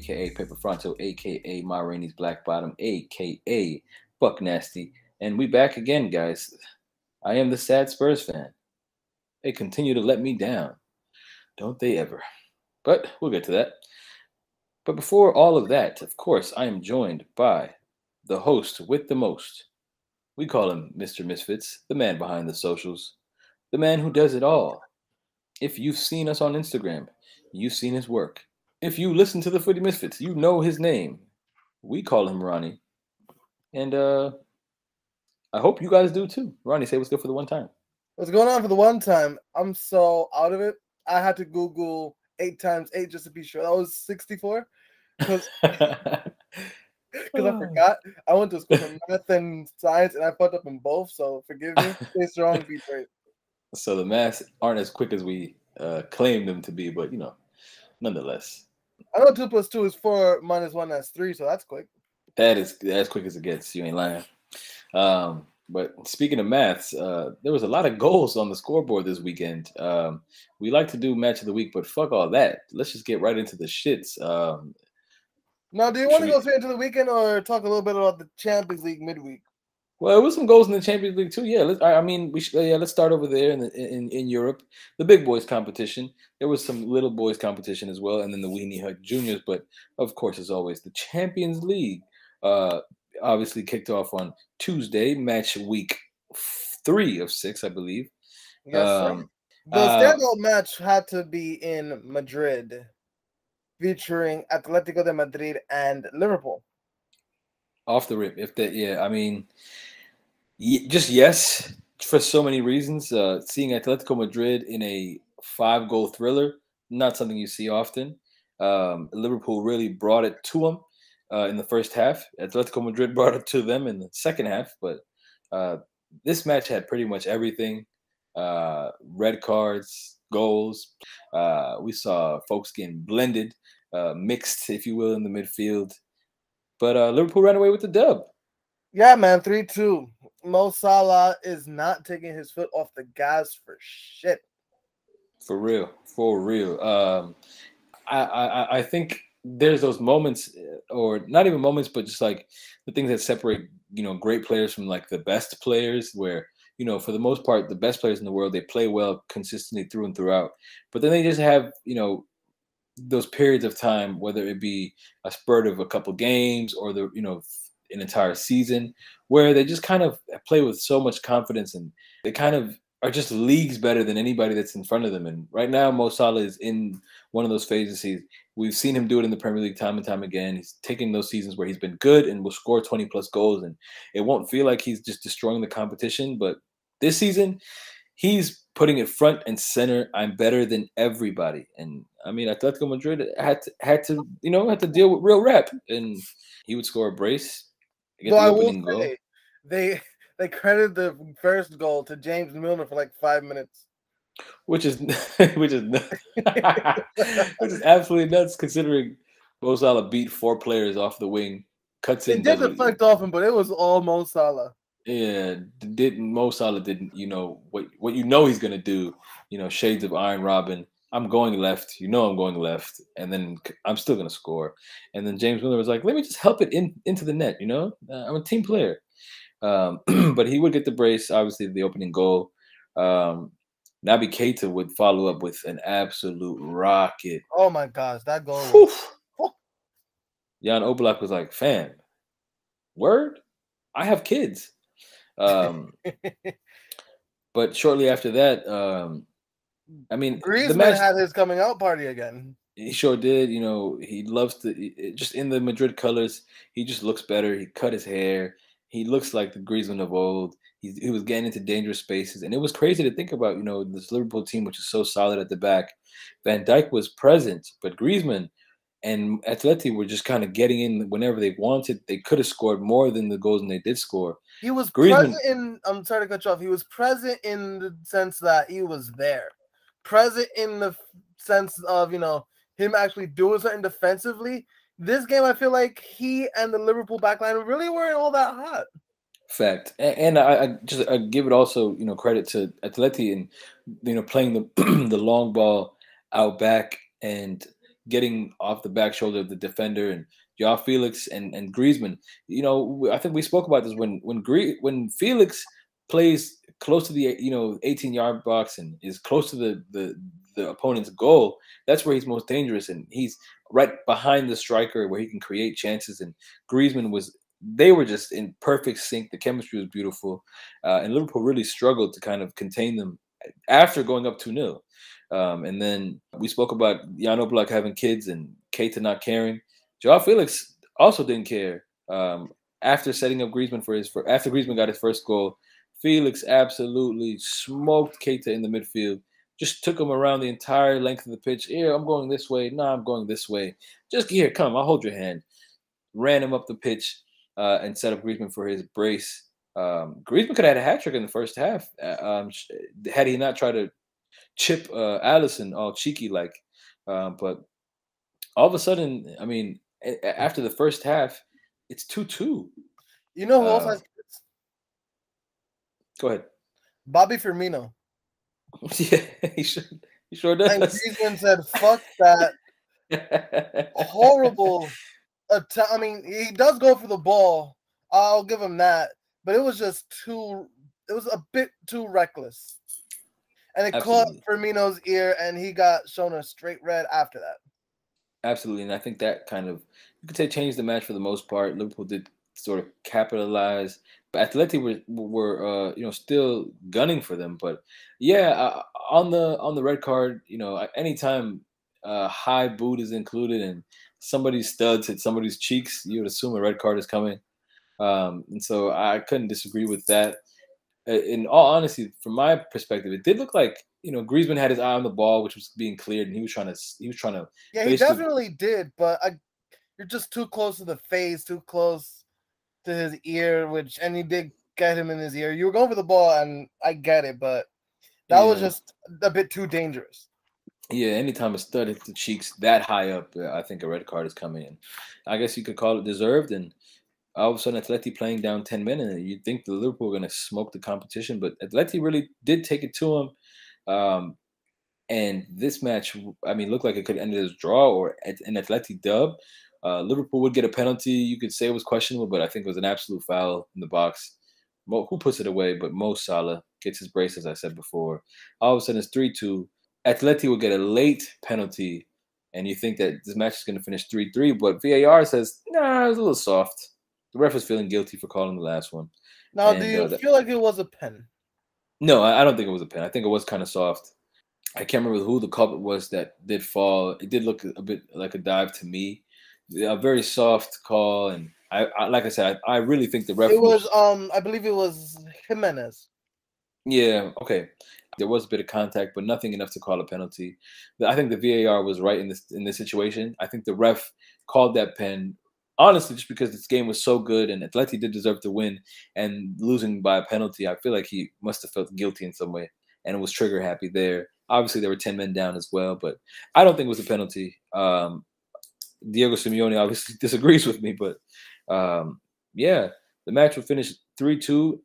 aka Pepper Fronto, aka Ma Rainey's Black Bottom, aka Buck Nasty, and we back again, guys. I am the sad Spurs fan. They continue to let me down, don't they ever? But we'll get to that. But before all of that, of course, I am joined by the host with the most. We call him Mr. Misfits, the man behind the socials, the man who does it all. If you've seen us on Instagram, you've seen his work. If you listen to the Footy Misfits, you know his name. We call him Ronny. And uh I hope you guys do too. Ronny, say what's good for the one time. What's going on for the one time? I'm so out of it. I had to Google eight times eight just to be sure. That was 64. Because I forgot. I went to school for math and science and I fucked up in both. So forgive me. Stay strong, be great. So the maths aren't as quick as we uh, claim them to be, but you know, nonetheless. I know two plus two is four minus one that's three, so that's quick. That is as quick as it gets. You ain't lying. Um, but speaking of maths, uh, there was a lot of goals on the scoreboard this weekend. Um, we like to do match of the week, but fuck all that. Let's just get right into the shits. Um, now, do you want to go straight into the weekend or talk a little bit about the Champions League midweek? Well, it was some goals in the Champions League too. Yeah, let's, I mean, we should, yeah, let's start over there in, the, in in Europe, the big boys competition. There was some little boys competition as well, and then the Weenie Hut Juniors. But of course, as always, the Champions League uh, obviously kicked off on Tuesday, match week three of six, I believe. Yes, um, the uh, standout match had to be in Madrid, featuring Atletico de Madrid and Liverpool. Off the rip, if that, yeah, I mean just yes, for so many reasons. Uh, seeing Atletico Madrid in a five goal thriller, not something you see often. Um, Liverpool really brought it to them uh, in the first half. Atletico Madrid brought it to them in the second half, but uh, this match had pretty much everything uh, red cards, goals. Uh, we saw folks getting blended, uh, mixed, if you will, in the midfield. But Liverpool ran away with the dub. Yeah, man, 3 2. Mo Salah is not taking his foot off the gas for shit. For real, for real. Um, I, I I think there's those moments, uh, or not even moments, but just like the things that separate you know great players from like the best players, where you know for the most part the best players in the world they play well consistently through and throughout, but then they just have you know those periods of time, whether it be a spurt of a couple games or the you know an entire season where they just kind of play with so much confidence and they kind of are just leagues better than anybody that's in front of them. And right now, Mo Salah is in one of those phases. He's, we've seen him do it in the Premier League time and time again. He's taking those seasons where he's been good and will score 20 plus goals. And it won't feel like he's just destroying the competition. But this season, he's putting it front and center. I'm better than everybody. And I mean, Atletico Madrid had to, had to, you know, had to deal with real rep. And he would score a brace Get I will say, they they credited the first goal to James Milner for like five minutes. Which is which is which is absolutely nuts considering Mo Salah beat four players off the wing, cuts in. It did reflect off him, but it was all Mo Salah. Yeah, didn't Mo Salah didn't you know what what you know he's gonna do? You know, shades of Arjen Robben. I'm going left. You know I'm going left, and then I'm still gonna score. And then James Milner was like, "Let me just help it in into the net." You know, uh, I'm a team player. Um, but he would get the brace. Obviously, the opening goal. Um, Naby Keita would follow up with an absolute rocket. Oh my gosh, that goal! Was... Jan Oblak was like, "Fam, word, I have kids." Um, but shortly after that, um, I mean, Griezmann the match, had his coming out party again. He sure did. You know, he loves to just in the Madrid colors. He just looks better. He cut his hair. He looks like the Griezmann of old. He, he was getting into dangerous spaces, and it was crazy to think about. You know, this Liverpool team, which is so solid at the back. Van Dijk was present, but Griezmann and Atleti were just kind of getting in whenever they wanted. They could have scored more than the goals, and they did score. He was Griezmann, present in. I'm sorry to cut you off. He was present in the sense that he was there, present in the sense of you know him actually doing something defensively. This game, I feel like he and the Liverpool backline really weren't all that hot. Fact, and, and I, I, just I give it also you know credit to Atleti and you know playing the the long ball out back and getting off the back shoulder of the defender and Joao Felix and and Griezmann. You know, I think we spoke about this when when Gre- when Felix plays close to the you know 18 yard box and is close to the the the opponent's goal. That's where he's most dangerous, and he's right behind the striker where he can create chances. And Griezmann was they were just in perfect sync. The chemistry was beautiful, uh, and Liverpool really struggled to kind of contain them after going up 2 0. Um, and then we spoke about Jan Oblak having kids and Keita not caring. Joao Felix also didn't care. Um, after setting up Griezmann for his for, after Griezmann got his first goal, Felix absolutely smoked Keita in the midfield. Just took him around the entire length of the pitch. Here, I'm going this way. Nah, I'm going this way. Just here, come. I'll hold your hand. Ran him up the pitch uh, and set up Griezmann for his brace. Um, Griezmann could have had a hat trick in the first half uh, um, had he not tried to chip uh, Alisson all cheeky like. Uh, but all of a sudden, I mean, after the first half, it's two two. You know who uh, else has? Go ahead. Bobby Firmino. yeah, he should. He sure does. And Griezmann said, "Fuck that horrible." Att- I mean, he does go for the ball. I'll give him that, but it was just too. It was a bit too reckless and it Absolutely. caught Firmino's ear, and he got shown a straight red after that. Absolutely, and I think that kind of you could say changed the match for the most part. Liverpool did sort of capitalize, but Atleti were were uh, you know still gunning for them. But yeah, uh, on the on the red card, you know, anytime uh, high boot is included and somebody's studs hit somebody's cheeks, you would assume a red card is coming. Um, and so I couldn't disagree with that in all honesty, from my perspective, it did look like you know Griezmann had his eye on the ball, which was being cleared, and he was trying to he was trying to. Yeah, he definitely did, but I, you're just too close to the face, too close to his ear, which and he did get him in his ear. You were going for the ball, and I get it, but that yeah. was just a bit too dangerous. Yeah, anytime a stud hits the cheeks that high up, I think a red card is coming in. I guess you could call it deserved, and all of a sudden Atleti playing down 10 men and you think the Liverpool are going to smoke the competition, but Atleti really did take it to him. Um, and this match, I mean, looked like it could end as a draw or an Atleti dub. Uh, Liverpool would get a penalty. You could say it was questionable, but I think it was an absolute foul in the box. Mo, who puts it away? But Mo Salah gets his brace, as I said before. All of a sudden, it's 3 2. Atleti will get a late penalty, and you think that this match is going to finish 3 3, but VAR says, nah, it was a little soft. The ref was feeling guilty for calling the last one. Now, and, do you uh, feel like it was a pen? No, I, I don't think it was a pen. I think it was kind of soft. I can't remember who the culprit was that did fall. It did look a bit like a dive to me. A very soft call, and I, I like I said, I, I, really think the ref. It was, um, I believe it was Jimenez. Yeah. Okay. There was a bit of contact, but nothing enough to call a penalty. I think the VAR was right in this in this situation. I think the ref called that pen honestly, just because this game was so good and Atleti did deserve to win, and losing by a penalty, I feel like he must have felt guilty in some way, and it was trigger happy there. Obviously, there were ten men down as well, but I don't think it was a penalty. Um, Diego Simeone obviously disagrees with me, but um, yeah, the match will finish three two.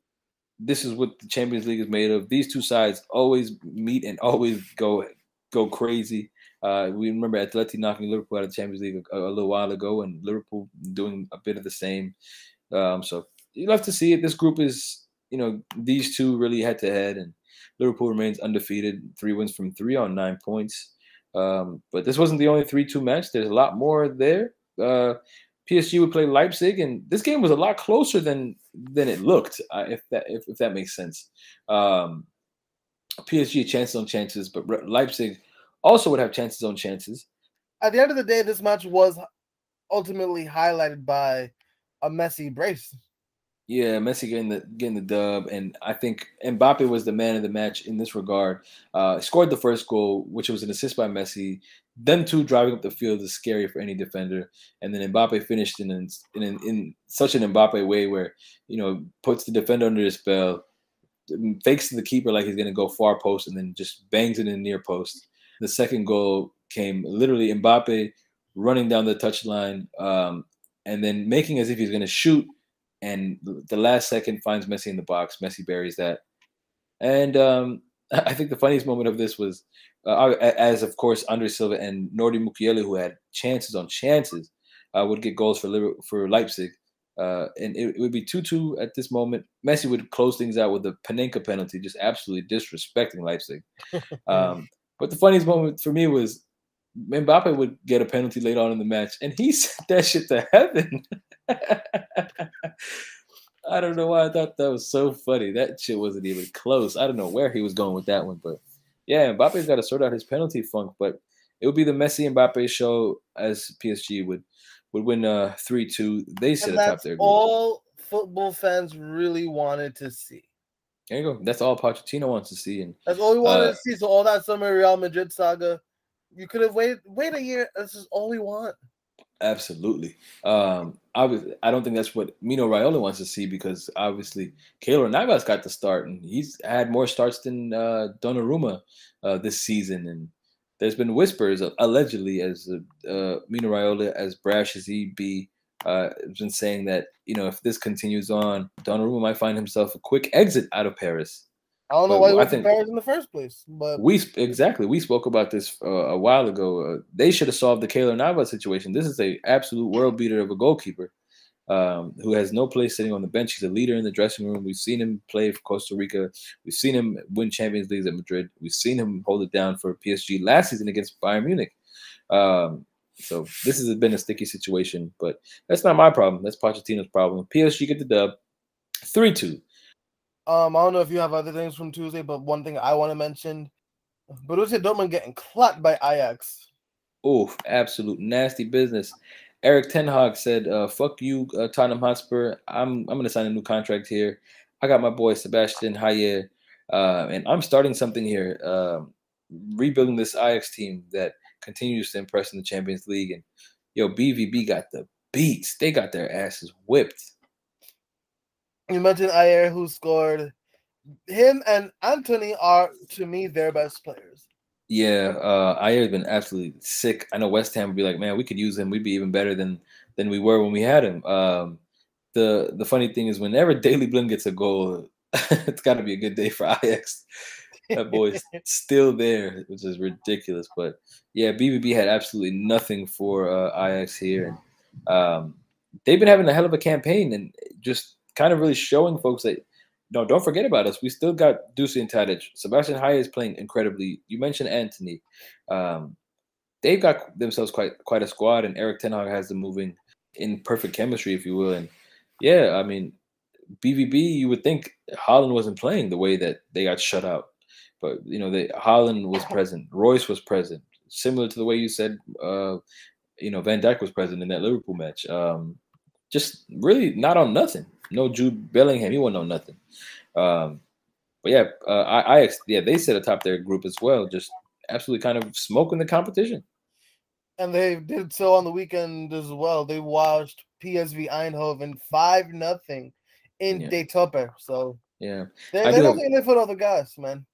This is what the Champions League is made of. These two sides always meet and always go go crazy. Uh, we remember Atleti knocking Liverpool out of the Champions League a, a, little while ago, and Liverpool doing a bit of the same. Um, so you love to see it. This group is, you know, these two really head to head, and Liverpool remains undefeated, three wins from three on nine points. Um, but this wasn't the only three-two match. There's a lot more there. Uh, PSG would play Leipzig, and this game was a lot closer than than it looked. Uh, if that if, if that makes sense. Um, PSG chances on chances, but Leipzig also would have chances on chances. At the end of the day, this match was ultimately highlighted by a Messi brace. Yeah, Messi getting the getting the dub, and I think Mbappe was the man of the match in this regard. Uh, scored the first goal, which was an assist by Messi. Them two driving up the field is scary for any defender, and then Mbappe finished in in, in, such an Mbappe way where you know puts the defender under the spell, fakes the keeper like he's gonna go far post, and then just bangs it in near post. The second goal came literally Mbappe running down the touchline, um, and then making as if he's gonna shoot and the last second finds Messi in the box. Messi buries that, and um, I think the funniest moment of this was, uh, as of course Andre Silva and Nordi Mukiele, who had chances on chances, uh, would get goals for for Leipzig, uh, and it, it, would be two-two at this moment. Messi would close things out with a Panenka penalty, just absolutely disrespecting Leipzig. Um, but the funniest moment for me was Mbappe would get a penalty late on in the match, and he sent that shit to heaven. I don't know why I thought that was so funny. That shit wasn't even close. I don't know where he was going with that one, but yeah, Mbappe's got to sort out his penalty funk. But it would be the Messi Mbappe show as PSG would would win uh three two. They sit atop their group. All football fans really wanted to see. There you go. That's all Pochettino wants to see, and that's all we wanted uh, to see. So all that summer Real Madrid saga, you could have waited wait a year. This is all we want. Absolutely. Um, obviously, I don't think that's what Mino Raiola wants to see because obviously Keylor Navas got the start and he's had more starts than uh, Donnarumma uh, this season. And there's been whispers, uh, allegedly, as uh, Mino Raiola, as brash as he be, uh, has been saying that you know if this continues on, Donnarumma might find himself a quick exit out of Paris. I don't know but why went to Paris in the first place. But we exactly we spoke about this uh, a while ago. Uh, they should have solved the Keylor Navas situation. This is a absolute world beater of a goalkeeper um, who has no place sitting on the bench. He's a leader in the dressing room. We've seen him play for Costa Rica. We've seen him win Champions Leagues at Madrid. We've seen him hold it down for PSG last season against Bayern Munich. Um, so this has been a sticky situation, but that's not my problem. That's Pochettino's problem. PSG get the dub, three two. Um, I don't know if you have other things from Tuesday, but one thing I want to mention: Borussia Dortmund getting clapped by Ajax. Oh, absolute nasty business. Erik Ten Hag said, uh, "Fuck you, uh, Tottenham Hotspur. I'm I'm gonna sign a new contract here. I got my boy Sebastian Haller, uh, and I'm starting something here, um, rebuilding this Ajax team that continues to impress in the Champions League. And yo, BVB got the beats. They got their asses whipped." You mentioned Haller, who scored. Him and Antony are, to me, their best players. Yeah, uh, Haller's been absolutely sick. I know West Ham would be like, man, we could use him. We'd be even better than than we were when we had him. Um, the the funny thing is, whenever Daley Blind gets a goal, it's got to be a good day for Ajax. That boy's still there, which is ridiculous. But yeah, BVB had absolutely nothing for uh, Ajax here, um, they've been having a hell of a campaign, and just kind of really showing folks that no, don't forget about us. We still got Dusan and Tadic. Sebastian Haller is playing incredibly. You mentioned Antony. Um, they've got themselves quite quite a squad, and Erik Ten Hag has them moving in perfect chemistry, if you will. And yeah, I mean, BVB, you would think Haaland wasn't playing the way that they got shut out, but you know, they Haaland was present, Reus was present, similar to the way you said, uh, you know, Van Dijk was present in that Liverpool match. Um, just really not on nothing no Jude Bellingham. He won't know nothing. Um, but yeah, uh, I, I yeah they sit atop their group as well, just absolutely kind of smoking the competition. And they did so on the weekend as well. They watched PSV Eindhoven five nothing in yeah. Daytope. So yeah, they, they don't think they put all the guys, man.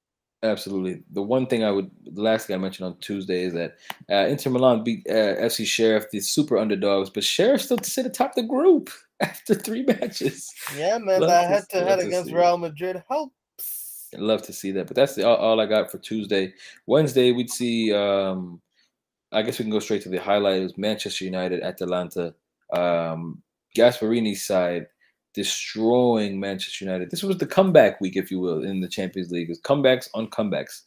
Absolutely. The one thing I would, the last thing I mentioned on Tuesday is that uh, Inter Milan beat uh, FC Sheriff, the super underdogs, but Sheriff still sit atop the group after three matches. Yeah, man, that head to head against Real Madrid helps. I'd love to see that, but that's the, all, all, I got for Tuesday. Wednesday, we'd see. Um, I guess we can go straight to the highlight. It was Manchester United, Atalanta. Um, Gasperini's side destroying Manchester United. This was the comeback week, if you will, in the Champions League. It's comebacks on comebacks.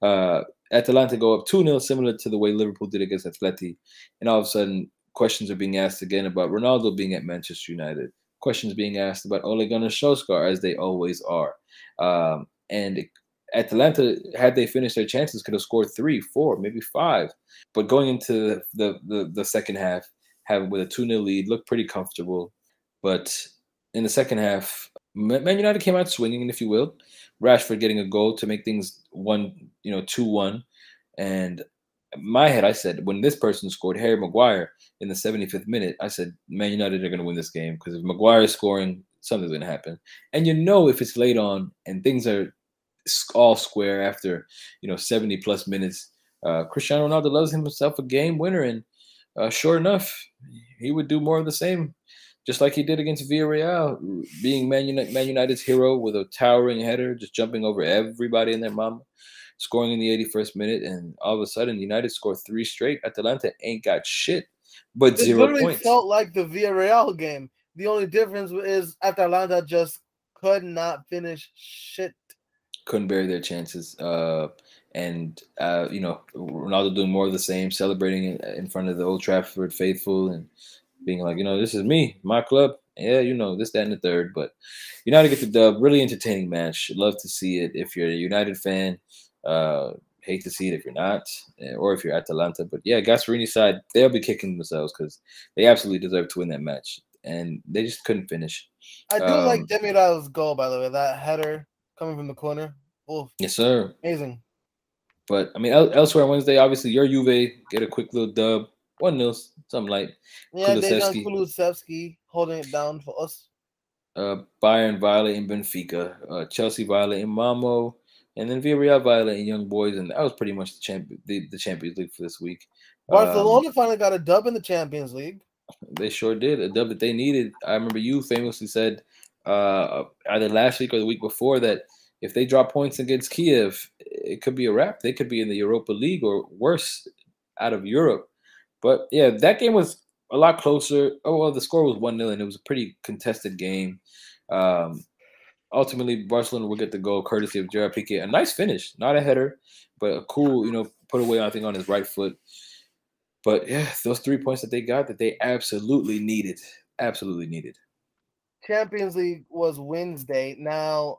Uh, Atalanta go up 2 0, similar to the way Liverpool did against Atleti. And all of a sudden, questions are being asked again about Ronaldo being at Manchester United. Questions being asked about Ole Gunnar Solskjaer, as they always are. Um, and Atalanta, had they finished their chances, could have scored three, four, maybe five. But going into the, the, the second half, have with a 2 0 lead, looked pretty comfortable. But in the second half, Man United came out swinging, if you will. Rashford getting a goal to make things one, you know, two one, and my head, I said when this person scored, Harry Maguire in the 75th minute, I said Man United are going to win this game because if Maguire is scoring, something's going to happen. And you know if it's late on and things are all square after you know 70 plus minutes, uh, Cristiano Ronaldo loves himself a game winner, and uh, sure enough, he would do more of the same, just like he did against Villarreal, being Man, Man United's hero with a towering header, just jumping over everybody in their mama, scoring in the 81st minute, and all of a sudden, United scored three straight. Atalanta ain't got shit, but it zero literally points. felt like the Villarreal game. The only difference is Atalanta just could not finish shit. Couldn't bury their chances. Uh, and uh, you know Ronaldo doing more of the same, celebrating in front of the Old Trafford faithful and being like, you know, this is me, my club. Yeah, you know this, that, and the third. But United get the dub. Really entertaining match. Love to see it. If you're a United fan, uh, hate to see it if you're not, eh, or if you're Atalanta. But yeah, Gasperini's side, they'll be kicking themselves because they absolutely deserve to win that match, and they just couldn't finish. I do um, like Demiral's goal, by the way. That header coming from the corner. Oof. Yes, sir. Amazing. But I mean, el- elsewhere on Wednesday, obviously your Juve get a quick little dub, one nil, something like. Yeah, Dejan Kulusevski holding it down for us. Uh, Bayern violating Benfica, uh, Chelsea violating Malmo, and then Villarreal violating Young Boys, and that was pretty much the champion, the, the Champions League for this week. Barcelona um, finally got a dub in the Champions League. They sure did a dub that they needed. I remember you famously said uh, either last week or the week before that if they drop points against Kiev, it could be a wrap. They could be in the Europa League or worse, out of Europe. But yeah, that game was a lot closer. Oh well, the score was one 0 and it was a pretty contested game. Um, ultimately, Barcelona will get the goal courtesy of Gerard Piqué. A nice finish, not a header, but a cool, you know, put away I think on his right foot. But yeah, those three points that they got that they absolutely needed, absolutely needed. Champions League was Wednesday. Now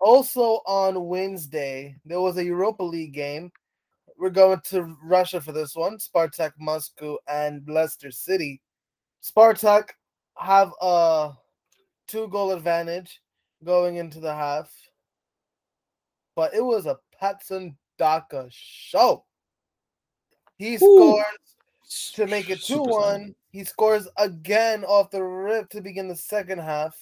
also on Wednesday, there was a Europa League game. We're going to Russia for this one. Spartak Moscow and Leicester City. Spartak have a two goal advantage going into the half. But it was a Patson Daka show. He Ooh. scores to make it 2 1. He scores again off the rip to begin the second half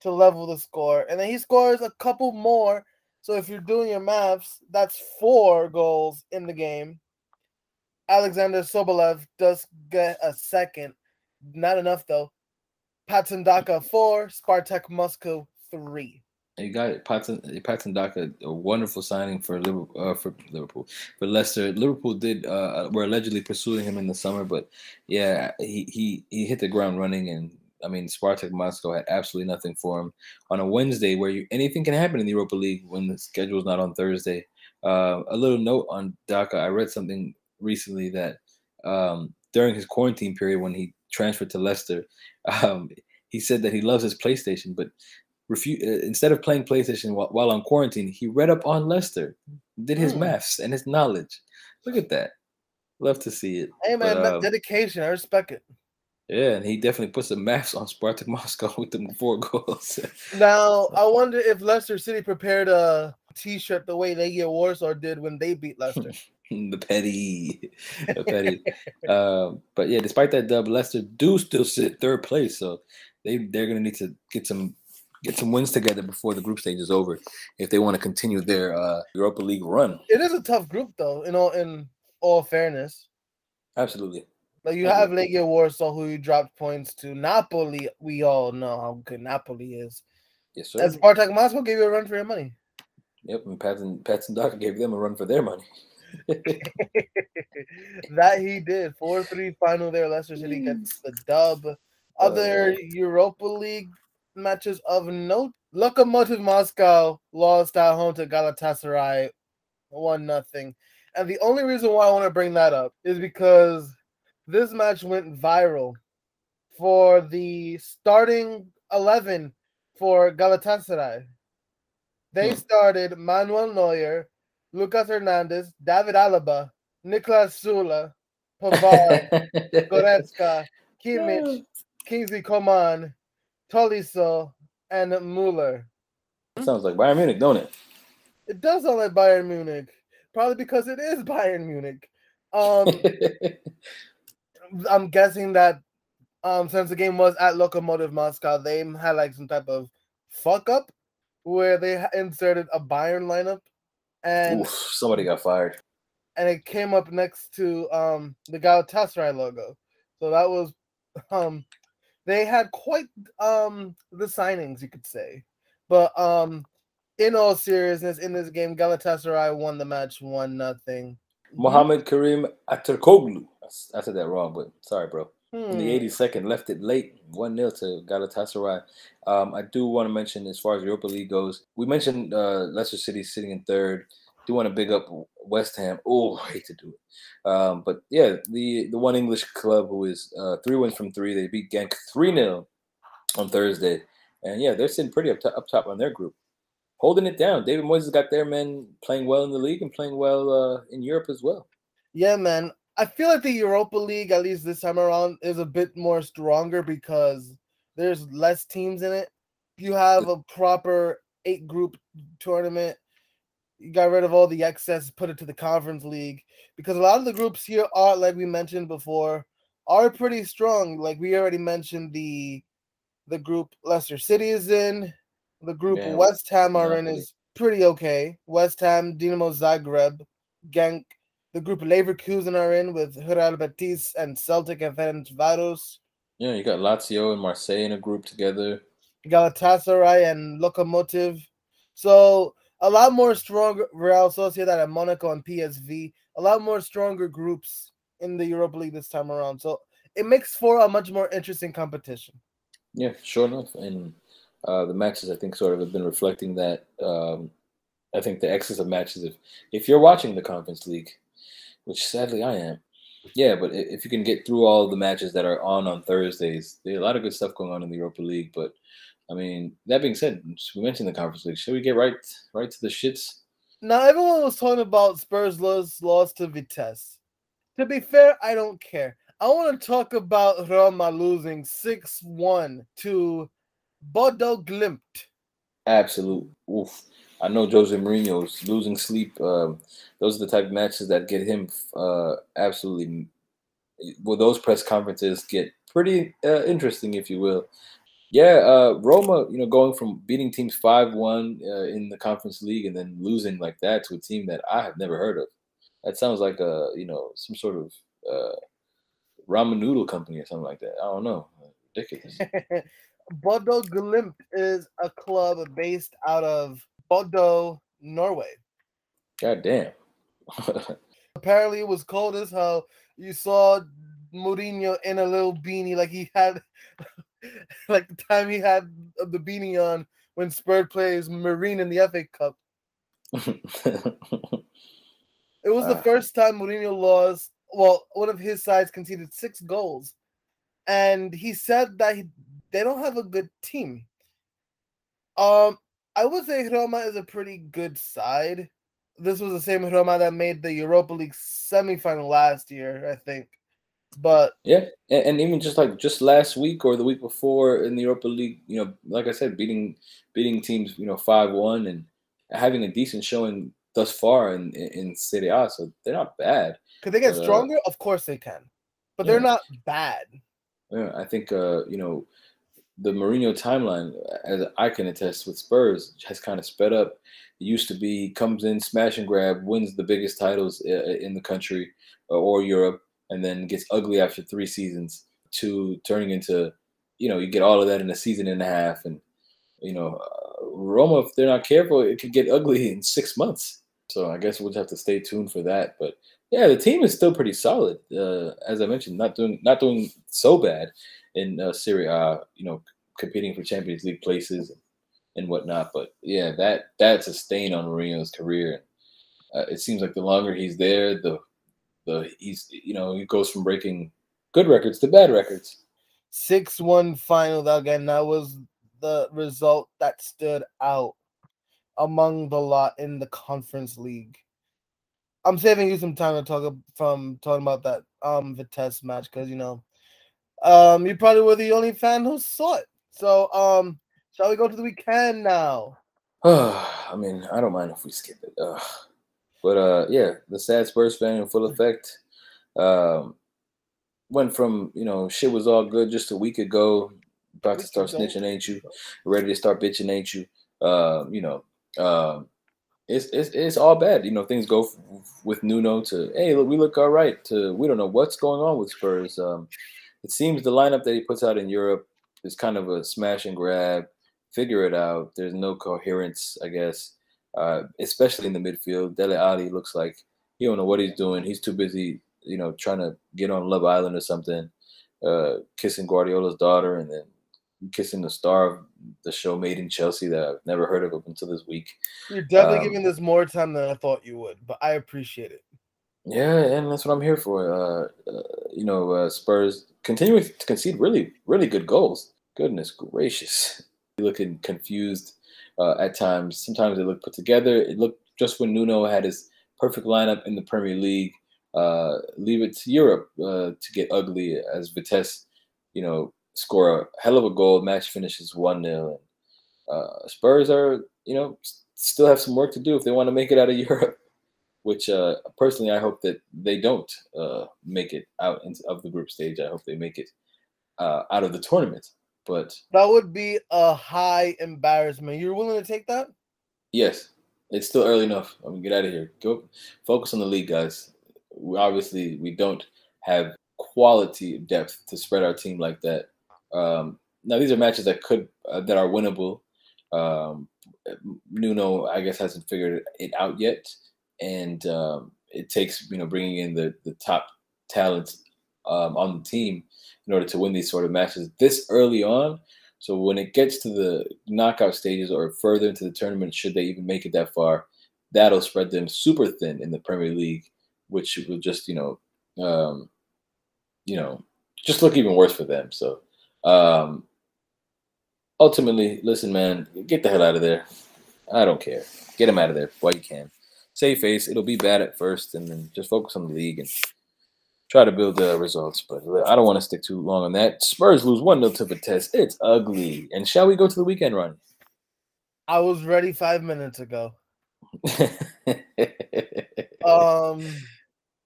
to level the score. And then he scores a couple more. So if you're doing your maths, that's four goals in the game. Alexander Sobolev does get a second. Not enough though. Patson Daka four, Spartak Moscow three. You got. Patson, Patson Daka, a wonderful signing for Liverpool, uh, for Liverpool, for Leicester. Liverpool did uh, were allegedly pursuing him in the summer, but yeah, he he he hit the ground running and I mean, Spartak Moscow had absolutely nothing for him on a Wednesday, where you, anything can happen in the Europa League when the schedule is not on Thursday. Uh, a little note on Daka: I read something recently that um, during his quarantine period, when he transferred to Leicester, um, he said that he loves his PlayStation, but refu- uh, instead of playing PlayStation while, while, on quarantine, he read up on Leicester, did his mm. maths and his knowledge. Look at that. Love to see it. Hey man, but, uh, dedication. I respect it. Yeah, and he definitely put some maths on Spartak Moscow with the four goals. now, I wonder if Leicester City prepared a T-shirt the way Legia Warsaw did when they beat Leicester. the petty, the petty. uh, but yeah, despite that dub, Leicester do still sit third place, so they they're gonna need to get some get some wins together before the group stage is over if they want to continue their uh, Europa League run. It is a tough group, though. In all in all fairness. Absolutely. Like you have Legia Warsaw, who you dropped points to. Napoli, we all know how good Napoli is. Yes, sir. As Spartak Moscow gave you a run for your money. Yep, and Pats and Pats and Doc gave them a run for their money. that he did. 4-3 final there. Leicester City gets the dub. Other uh, Europa League matches of note. Lokomotiv Moscow lost at home to Galatasaray, one nothing. And the only reason why I want to bring that up is because this match went viral for the starting 11 for Galatasaray. They hmm. started Manuel Neuer, Lucas Hernandez, David Alaba, Niklas Süle, Pavard, Goretzka, Kimmich, Kingsley Coman, Tolisso, and Mueller. Sounds like Bayern Munich, don't it? It does sound like Bayern Munich, probably because it is Bayern Munich. Um, I'm guessing that um, since the game was at Lokomotiv Moscow, they had like some type of fuck up where they inserted a Bayern lineup, and Oof, somebody got fired. and it came up next to um the Galatasaray logo. So that was um they had quite um the signings you could say. But um in all seriousness in this game Galatasaray won the match one nothing. Mohamed Karim Aterkoglu. I said that wrong, but sorry, bro. Hmm. In the 82nd, left it late, 1 0 to Galatasaray. Um, I do want to mention, as far as Europa League goes, we mentioned uh, Leicester City sitting in third. Do want to big up West Ham. Oh, I hate to do it. Um, but yeah, the, the one English club who is uh, three wins from three, they beat Genk 3 0 on Thursday. And yeah, they're sitting pretty up, to- up top on their group. Holding it down. David Moyes has got their men playing well in the league and playing well uh, in Europe as well. Yeah, man. I feel like the Europa League, at least this time around, is a bit more stronger because there's less teams in it. You have a proper eight group tournament. You got rid of all the excess, put it to the conference league because a lot of the groups here are, like we mentioned before, are pretty strong. Like we already mentioned, the the group Leicester City is in, the group Yeah, West Ham are in is pretty okay. West Ham, Dinamo Zagreb, Genk, the group Leverkusen are in with Real Betis and Celtic and Ferencvaros, Yeah, you got Lazio and Marseille in a group together. Galatasaray and Lokomotiv. So a lot more stronger Real Sociedad and Monaco and PSV. A lot more stronger groups in the Europa League this time around. So it makes for a much more interesting competition. Yeah, sure enough. And uh, the matches, I think, sort of have been reflecting that. Um, I think the excess of matches, if if you're watching the Conference League, which sadly I am, yeah, but if you can get through all the matches that are on on Thursdays, there's a lot of good stuff going on in the Europa League. But I mean, that being said, we mentioned the Conference League. Should we get right right to the shits? Now everyone was talking about Spurs loss loss to Vitesse. To be fair, I don't care. I want to talk about Roma losing 6-1 to Bodo Glimt. Absolute oof. I know Jose Mourinho's losing sleep. Um, those are the type of matches that get him uh, absolutely. Well, those press conferences get pretty uh, interesting, if you will. Yeah, uh, Roma, you know, going from beating teams five one uh, in the Conference League and then losing like that to a team that I have never heard of. That sounds like a you know some sort of uh, ramen noodle company or something like that. I don't know. Ridiculous. Bodo Glimt is a club based out of Bodo, Norway. God damn. Apparently, it was cold as hell. You saw Mourinho in a little beanie, like he had, like the time he had the beanie on when Spurs plays Marine in the FA Cup. It was the Ah. first time Mourinho lost. Well, one of his sides conceded six goals, and he said that he, they don't have a good team. Um, I would say Roma is a pretty good side. This was the same Roma that made the Europa League semifinal last year, I think. But Yeah, and, and even just like just last week or the week before in the Europa League, you know, like I said, beating beating teams, you know, five one and having a decent showing thus far in in, in Serie A, so they're not bad. could they get But, uh, stronger? Of course they can, but they're not bad. Yeah, I think uh, you know the Mourinho timeline, as I can attest with Spurs, has kind of sped up. It used to be comes in, smash and grab, wins the biggest titles in the country uh, or Europe, and then gets ugly after three seasons. To turning into, you know, you get all of that in a season and a half, and you know, uh, Roma, if they're not careful, it could get ugly in six months. So I guess we'll just have to stay tuned for that. But yeah, the team is still pretty solid. Uh, as I mentioned, not doing not doing so bad in uh, Serie A, you know, competing for Champions League places and whatnot. But yeah, that that's a stain on Mourinho's career. Uh, it seems like the longer he's there, the the he's you know he goes from breaking good records to bad records. Six one final again. That was the result that stood out among the lot in the conference league. I'm saving you some time to talk from talking about that um Vitesse match because you know um you probably were the only fan who saw it. So, um, shall we go to the weekend now? I mean, I don't mind if we skip it. Ugh. But uh, yeah, the sad Spurs fan in full effect. Um, went from you know shit was all good just a week ago, about to start snitching, ain't you? Ready to start bitching, ain't you? Uh, you know, um, it's it's it's all bad. You know, things go f- with Nuno to hey, look, we look all right. To we don't know what's going on with Spurs. Um, it seems the lineup that he puts out in Europe is kind of a smash and grab. Figure it out. There's no coherence, I guess, uh, especially in the midfield. Dele Alli looks like he don't know what he's doing. He's too busy, you know, trying to get on Love Island or something, uh, kissing Guardiola's daughter, and then kissing the star of the show Made in Chelsea that I've never heard of up until this week. You're definitely um, giving this more time than I thought you would, but I appreciate it. Yeah, and that's what I'm here for. Uh, uh, you know, uh, Spurs continuing to concede really, really good goals. Goodness gracious, looking confused uh, at times. Sometimes they look put together. It looked just when Nuno had his perfect lineup in the Premier League. Uh, leave it to Europe uh, to get ugly as Vitesse, you know, score a hell of a goal. Match finishes one 0 uh, Spurs are, you know, still have some work to do if they want to make it out of Europe. Which uh, personally, I hope that they don't uh, make it out of the group stage. I hope they make it out of the tournament. But that would be a high embarrassment. You're willing to take that? Yes, it's still early enough. I mean, get out of here. Go focus on the league, guys. We obviously we don't have quality depth to spread our team like that. Um, now these are matches that could uh, that are winnable. Um, Nuno, I guess, hasn't figured it out yet, and um, it takes you know bringing in the the top talents um, on the team in order to win these sort of matches this early on. So when it gets to the knockout stages or further into the tournament, should they even make it that far, that'll spread them super thin in the Premier League, which will just you know, um, you know, just look even worse for them. So um, ultimately, listen, man, get the hell out of there. I don't care. Get him out of there while you can. Save face. It'll be bad at first, and then just focus on the league and try to build the results. But I don't want to stick too long on that. Spurs lose 1 0 to Vitesse. It's ugly. And shall we go to the weekend run? I was ready five minutes ago. um,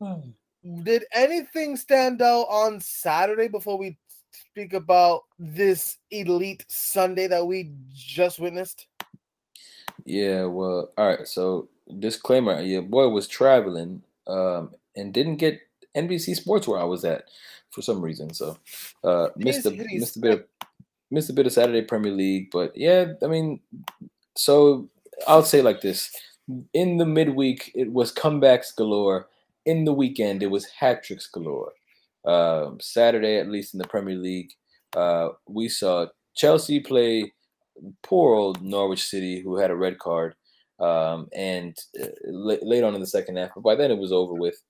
did anything stand out on Saturday before we speak about this elite Sunday that we just witnessed? Yeah, well, all right. So, disclaimer: your boy was traveling um, and didn't get NBC Sports where I was at for some reason. So, uh, missed a missed a bit of missed a bit of Saturday Premier League. But yeah, I mean, so I'll say like this: in the midweek, it was comebacks galore. In the weekend, it was hat tricks galore. Um, Saturday, at least in the Premier League, uh, we saw Chelsea play poor old Norwich City, who had a red card, um, and uh, late on in the second half. But by then, it was over with.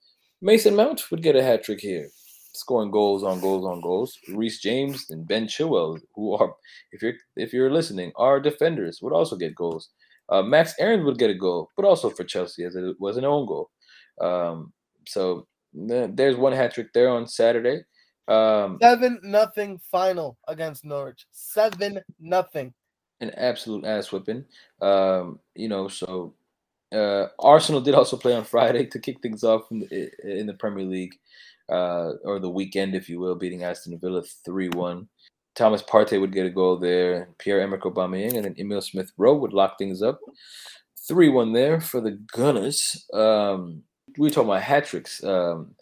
Mason Mount would get a hat trick here, scoring goals on goals on goals. Reece James and Ben Chilwell, who are, if you're if you're listening, are defenders, would also get goals. Uh, Max Aaron would get a goal, but also for Chelsea as it was an own goal. Um, so there's one hat trick there on Saturday. Um, Seven nothing final against Norwich. Seven nothing. An absolute ass whipping. Um, you know, so uh, Arsenal did also play on Friday to kick things off in the, in the Premier League, uh, or the weekend, if you will, beating Aston Villa three one. Thomas Partey would get a goal there. Pierre Emerick Aubameyang and then Emil Smith Rowe would lock things up. Three one there for the Gunners. Um, we were talking about hat tricks. Um,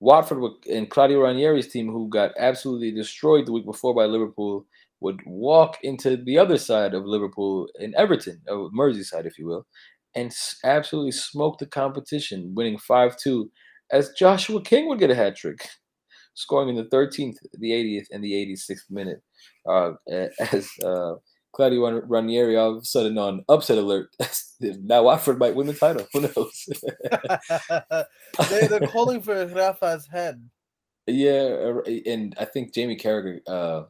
Watford and Claudio Ranieri's team, who got absolutely destroyed the week before by Liverpool, would walk into the other side of Liverpool in Everton, Merseyside, if you will, and absolutely smoked the competition, winning 5 2, as Joshua King would get a hat trick, scoring in the 13th, the 80th, and the 86th minute. Uh, as uh, Claudio Ranieri all of a sudden on upset alert. now Watford might win the title. Who knows? they, are calling for Rafa's head. Yeah, uh, and I think Jamie Carragher uh,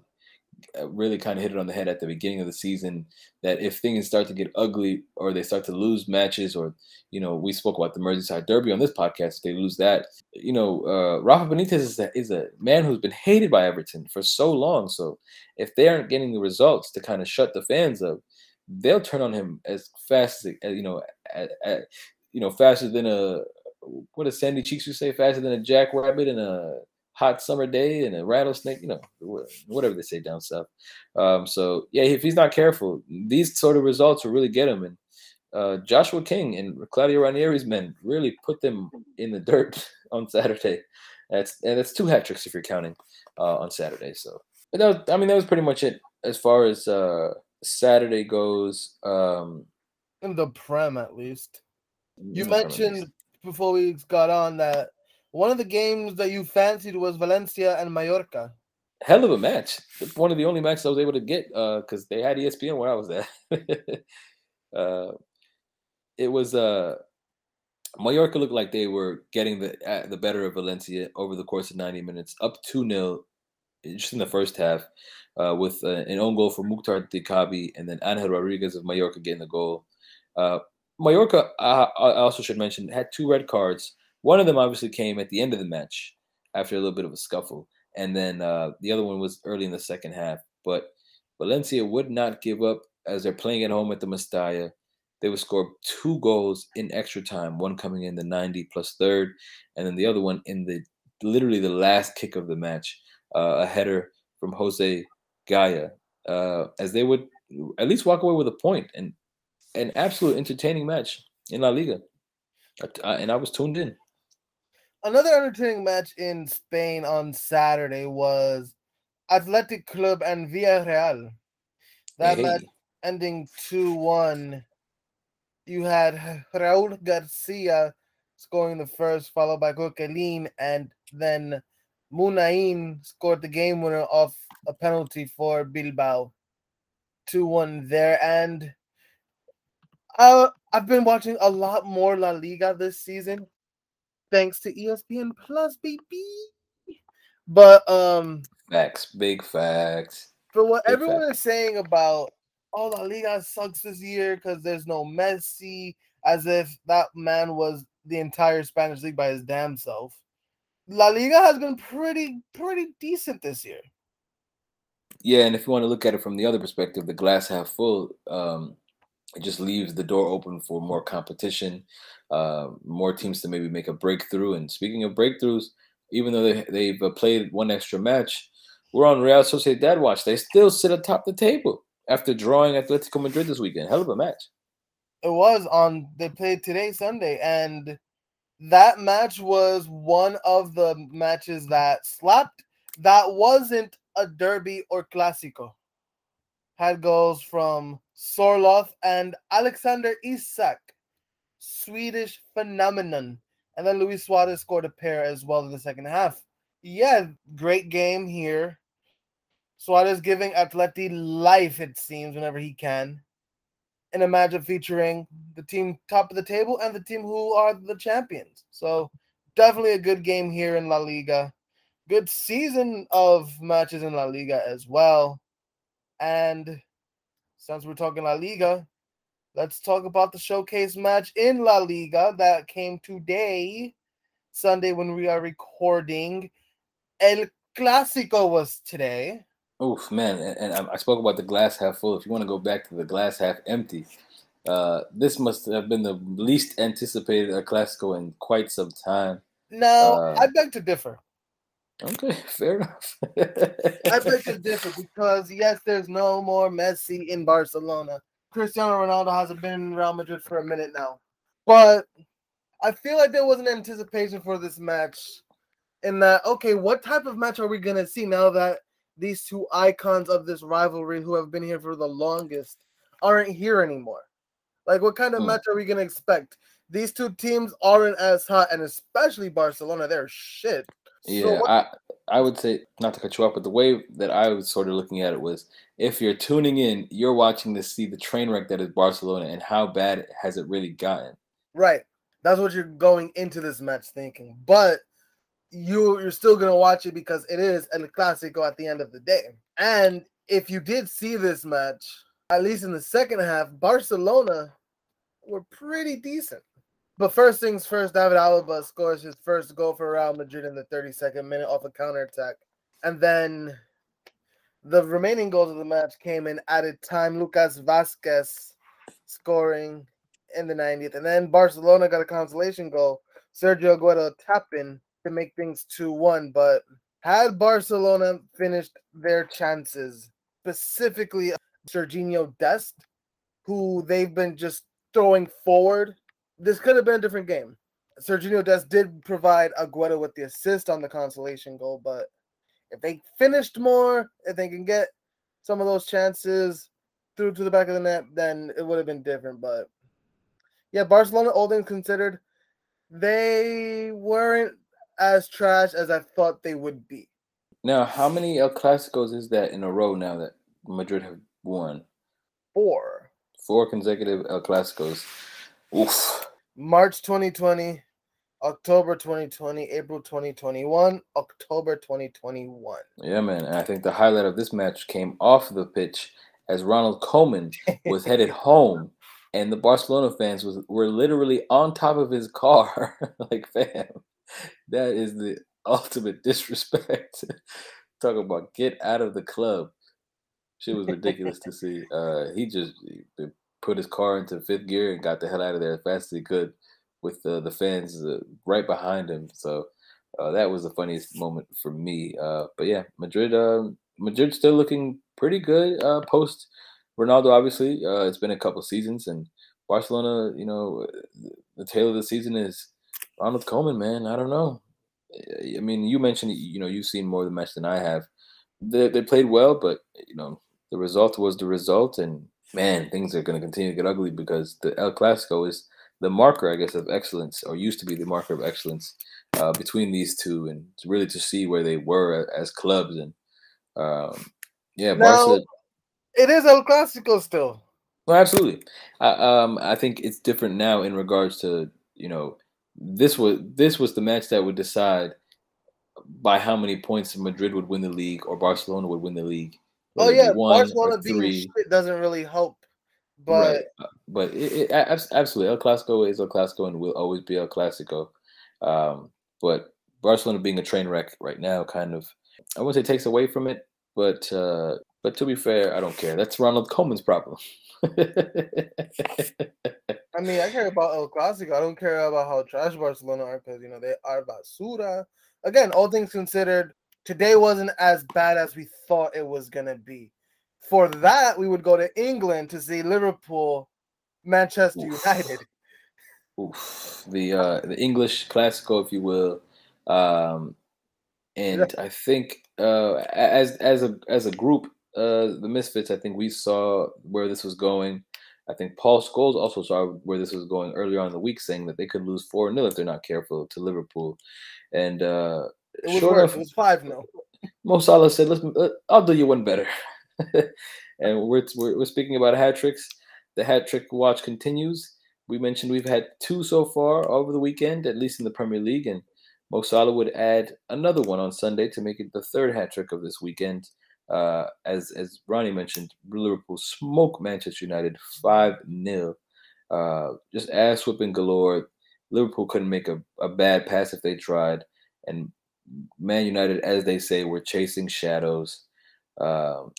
really kind of hit it on the head at the beginning of the season that if things start to get ugly or they start to lose matches or you know we spoke about the Merseyside Derby on this podcast if they lose that you know uh, Rafa Benitez is a, is a man who's been hated by Everton for so long so if they aren't getting the results to kind of shut the fans up they'll turn on him as fast as you know at, at, you know faster than a what does Sandy Cheeks you say? Faster than a jackrabbit and a hot summer day and a rattlesnake, you know, whatever they say down south. Um, so yeah, if he's not careful, these sort of results will really get him. And uh, Joshua King and Claudio Ranieri's men really put them in the dirt on Saturday. That's and that's two hat tricks if you're counting uh, on Saturday. So, but that was, I mean, that was pretty much it as far as uh, Saturday goes. Um, in the Prem, at least. You mentioned before we got on that one of the games that you fancied was Valencia and Mallorca. Hell of a match. One of the only matches I was able to get because uh, they had ESPN where I was at. uh, it was uh, Mallorca looked like they were getting the the better of Valencia over the course of 90 minutes, up 2 0 just in the first half, uh, with uh, an own goal for Mukhtar Diakhaby and then Angel Rodriguez of Mallorca getting the goal. Uh, Mallorca, I, I also should mention, had two red cards one of them obviously came at the end of the match after a little bit of a scuffle, and then uh, the other one was early in the second half. But Valencia would not give up as they're playing at home at the Mestalla. They would score two goals in extra time, one coming in the 90 plus third, and then the other one in the literally the last kick of the match, uh, a header from Jose Gaya, uh, as they would at least walk away with a point and an absolute entertaining match in La Liga. and I was tuned in another entertaining match in Spain on Saturday was Athletic Club and Villarreal. That hey. match ending 2 1. You had Raul Garcia scoring the first, followed by Coquelin, and then Muniain scored the game winner off a penalty for Bilbao. 2 1 there. And uh, I've been watching a lot more La Liga this season thanks to ESPN Plus, baby. But um facts, big facts. But what big everyone facts. is saying about oh La Liga sucks this year because there's no Messi, as if that man was the entire Spanish league by his damn self. La Liga has been pretty pretty decent this year. Yeah, and if you want to look at it from the other perspective, the glass half full, um, it just leaves the door open for more competition, uh, more teams to maybe make a breakthrough. And speaking of breakthroughs, even though they, they've uh, played one extra match, we're on Real Sociedad watch. They still sit atop the table after drawing Atletico Madrid this weekend. Hell of a match. It was on. They played today, Sunday, and that match was one of the matches that slapped. That wasn't a derby or clásico. Had goals from Sorloth and Alexander Isak. Swedish phenomenon. And then Luis Suarez scored a pair as well in the second half. Yeah, great game here. Suarez giving Atleti life, it seems, whenever he can. In a matchup featuring the team top of the table and the team who are the champions. So definitely a good game here in La Liga. Good season of matches in La Liga as well. And since we're talking La Liga, let's talk about the showcase match in La Liga that came today, Sunday, when we are recording. El Clásico was today. Oof, man. And, and I spoke about the glass half full. If you want to go back to the glass half empty, uh, this must have been the least anticipated El Clásico in quite some time. No, uh, I beg to differ. Okay, fair enough. I beg it's different because yes, there's no more Messi in Barcelona. Cristiano Ronaldo hasn't been in Real Madrid for a minute now. But I feel like there was an anticipation for this match in that, okay, what type of match are we going to see now that these two icons of this rivalry who have been here for the longest aren't here anymore? Like, what kind of hmm. match are we going to expect? These two teams aren't as hot, and especially Barcelona, they're shit. Yeah, so what- I I would say not to cut you off, but the way that I was sort of looking at it was if you're tuning in, you're watching to see the train wreck that is Barcelona and how bad has it really gotten. Right. That's what you're going into this match thinking. But you you're still gonna watch it because it is El Clásico at the end of the day. And if you did see this match, at least in the second half, Barcelona were pretty decent. But first things first, David Alaba scores his first goal for Real Madrid in the 32nd minute off a counterattack. And then the remaining goals of the match came in added time. Lucas Vázquez scoring in the 90th. And then Barcelona got a consolation goal. Sergio Aguero tapping to make things 2 1. But had Barcelona finished their chances, specifically Serginho Dest, who they've been just throwing forward, this could have been a different game. Serginho Dest did provide Aguero with the assist on the consolation goal, but if they finished more, if they can get some of those chances through to the back of the net, then it would have been different. But yeah, Barcelona, all things considered, they weren't as trash as I thought they would be. Now, how many El Clasicos is that in a row now that Madrid have won? Four. Four consecutive El Clasicos. Oof. March 2020, October 2020, April 2021, October 2021. Yeah, man. And I think the highlight of this match came off the pitch as Ronald Koeman was headed home and the Barcelona fans was were literally on top of his car. like, fam, that is the ultimate disrespect. Talk about get out of the club. Shit was ridiculous to see. Uh, he just put his car into fifth gear and got the hell out of there as fast as he could, with the the fans uh, right behind him. So uh, that was the funniest moment for me. Uh, but yeah, Madrid, um, Madrid still looking pretty good uh, post Ronaldo. Obviously, uh, it's been a couple seasons, and Barcelona, you know, the tail of the season is Ronald Koeman. Man, I don't know. I mean, you mentioned you know you've seen more of the match than I have. They they played well, but you know the result was the result, and man, things are going to continue to get ugly because the El Clasico is the marker, I guess, of excellence, or used to be the marker of excellence uh, between these two, and really to see where they were as clubs. And um, yeah, now, Barca. It is El Clasico still. Well, absolutely. I, um, I think it's different now in regards to you know this was this was the match that would decide by how many points Madrid would win the league or Barcelona would win the league. Oh yeah, Barcelona being shit doesn't really help. But right. Uh, but it, it, absolutely, El Clasico is El Clasico and will always be El Clasico. Um, but Barcelona being a train wreck right now, kind of, I wouldn't say takes away from it, but uh, but to be fair, I don't care. That's Ronald Koeman's problem. I mean, I care about El Clasico. I don't care about how trash Barcelona are because you know they are basura. Again, all things considered, today wasn't as bad as we thought it was gonna be. For that, we would go to England to see Liverpool, Manchester Oof. United. Oof. The uh, the English classical, if you will, um, and I think uh, as as a as a group, uh, the Misfits, I think we saw where this was going. I think Paul Scholes also saw where this was going earlier on in the week, saying that they could lose 4 0 if they're not careful to Liverpool. And uh, it was worse. Enough, it was 5 0. Mo Salah said, Listen, uh, I'll do you one better. and we're, we're, we're speaking about hat tricks. The hat trick watch continues. We mentioned we've had two so far over the weekend, at least in the Premier League. And Mo Salah would add another one on Sunday to make it the third hat trick of this weekend. Uh, as as Ronny mentioned, Liverpool smoked Manchester United five 0 uh, just ass whipping galore. Liverpool couldn't make a, a bad pass if they tried, and Man United, as they say, were chasing shadows. Um,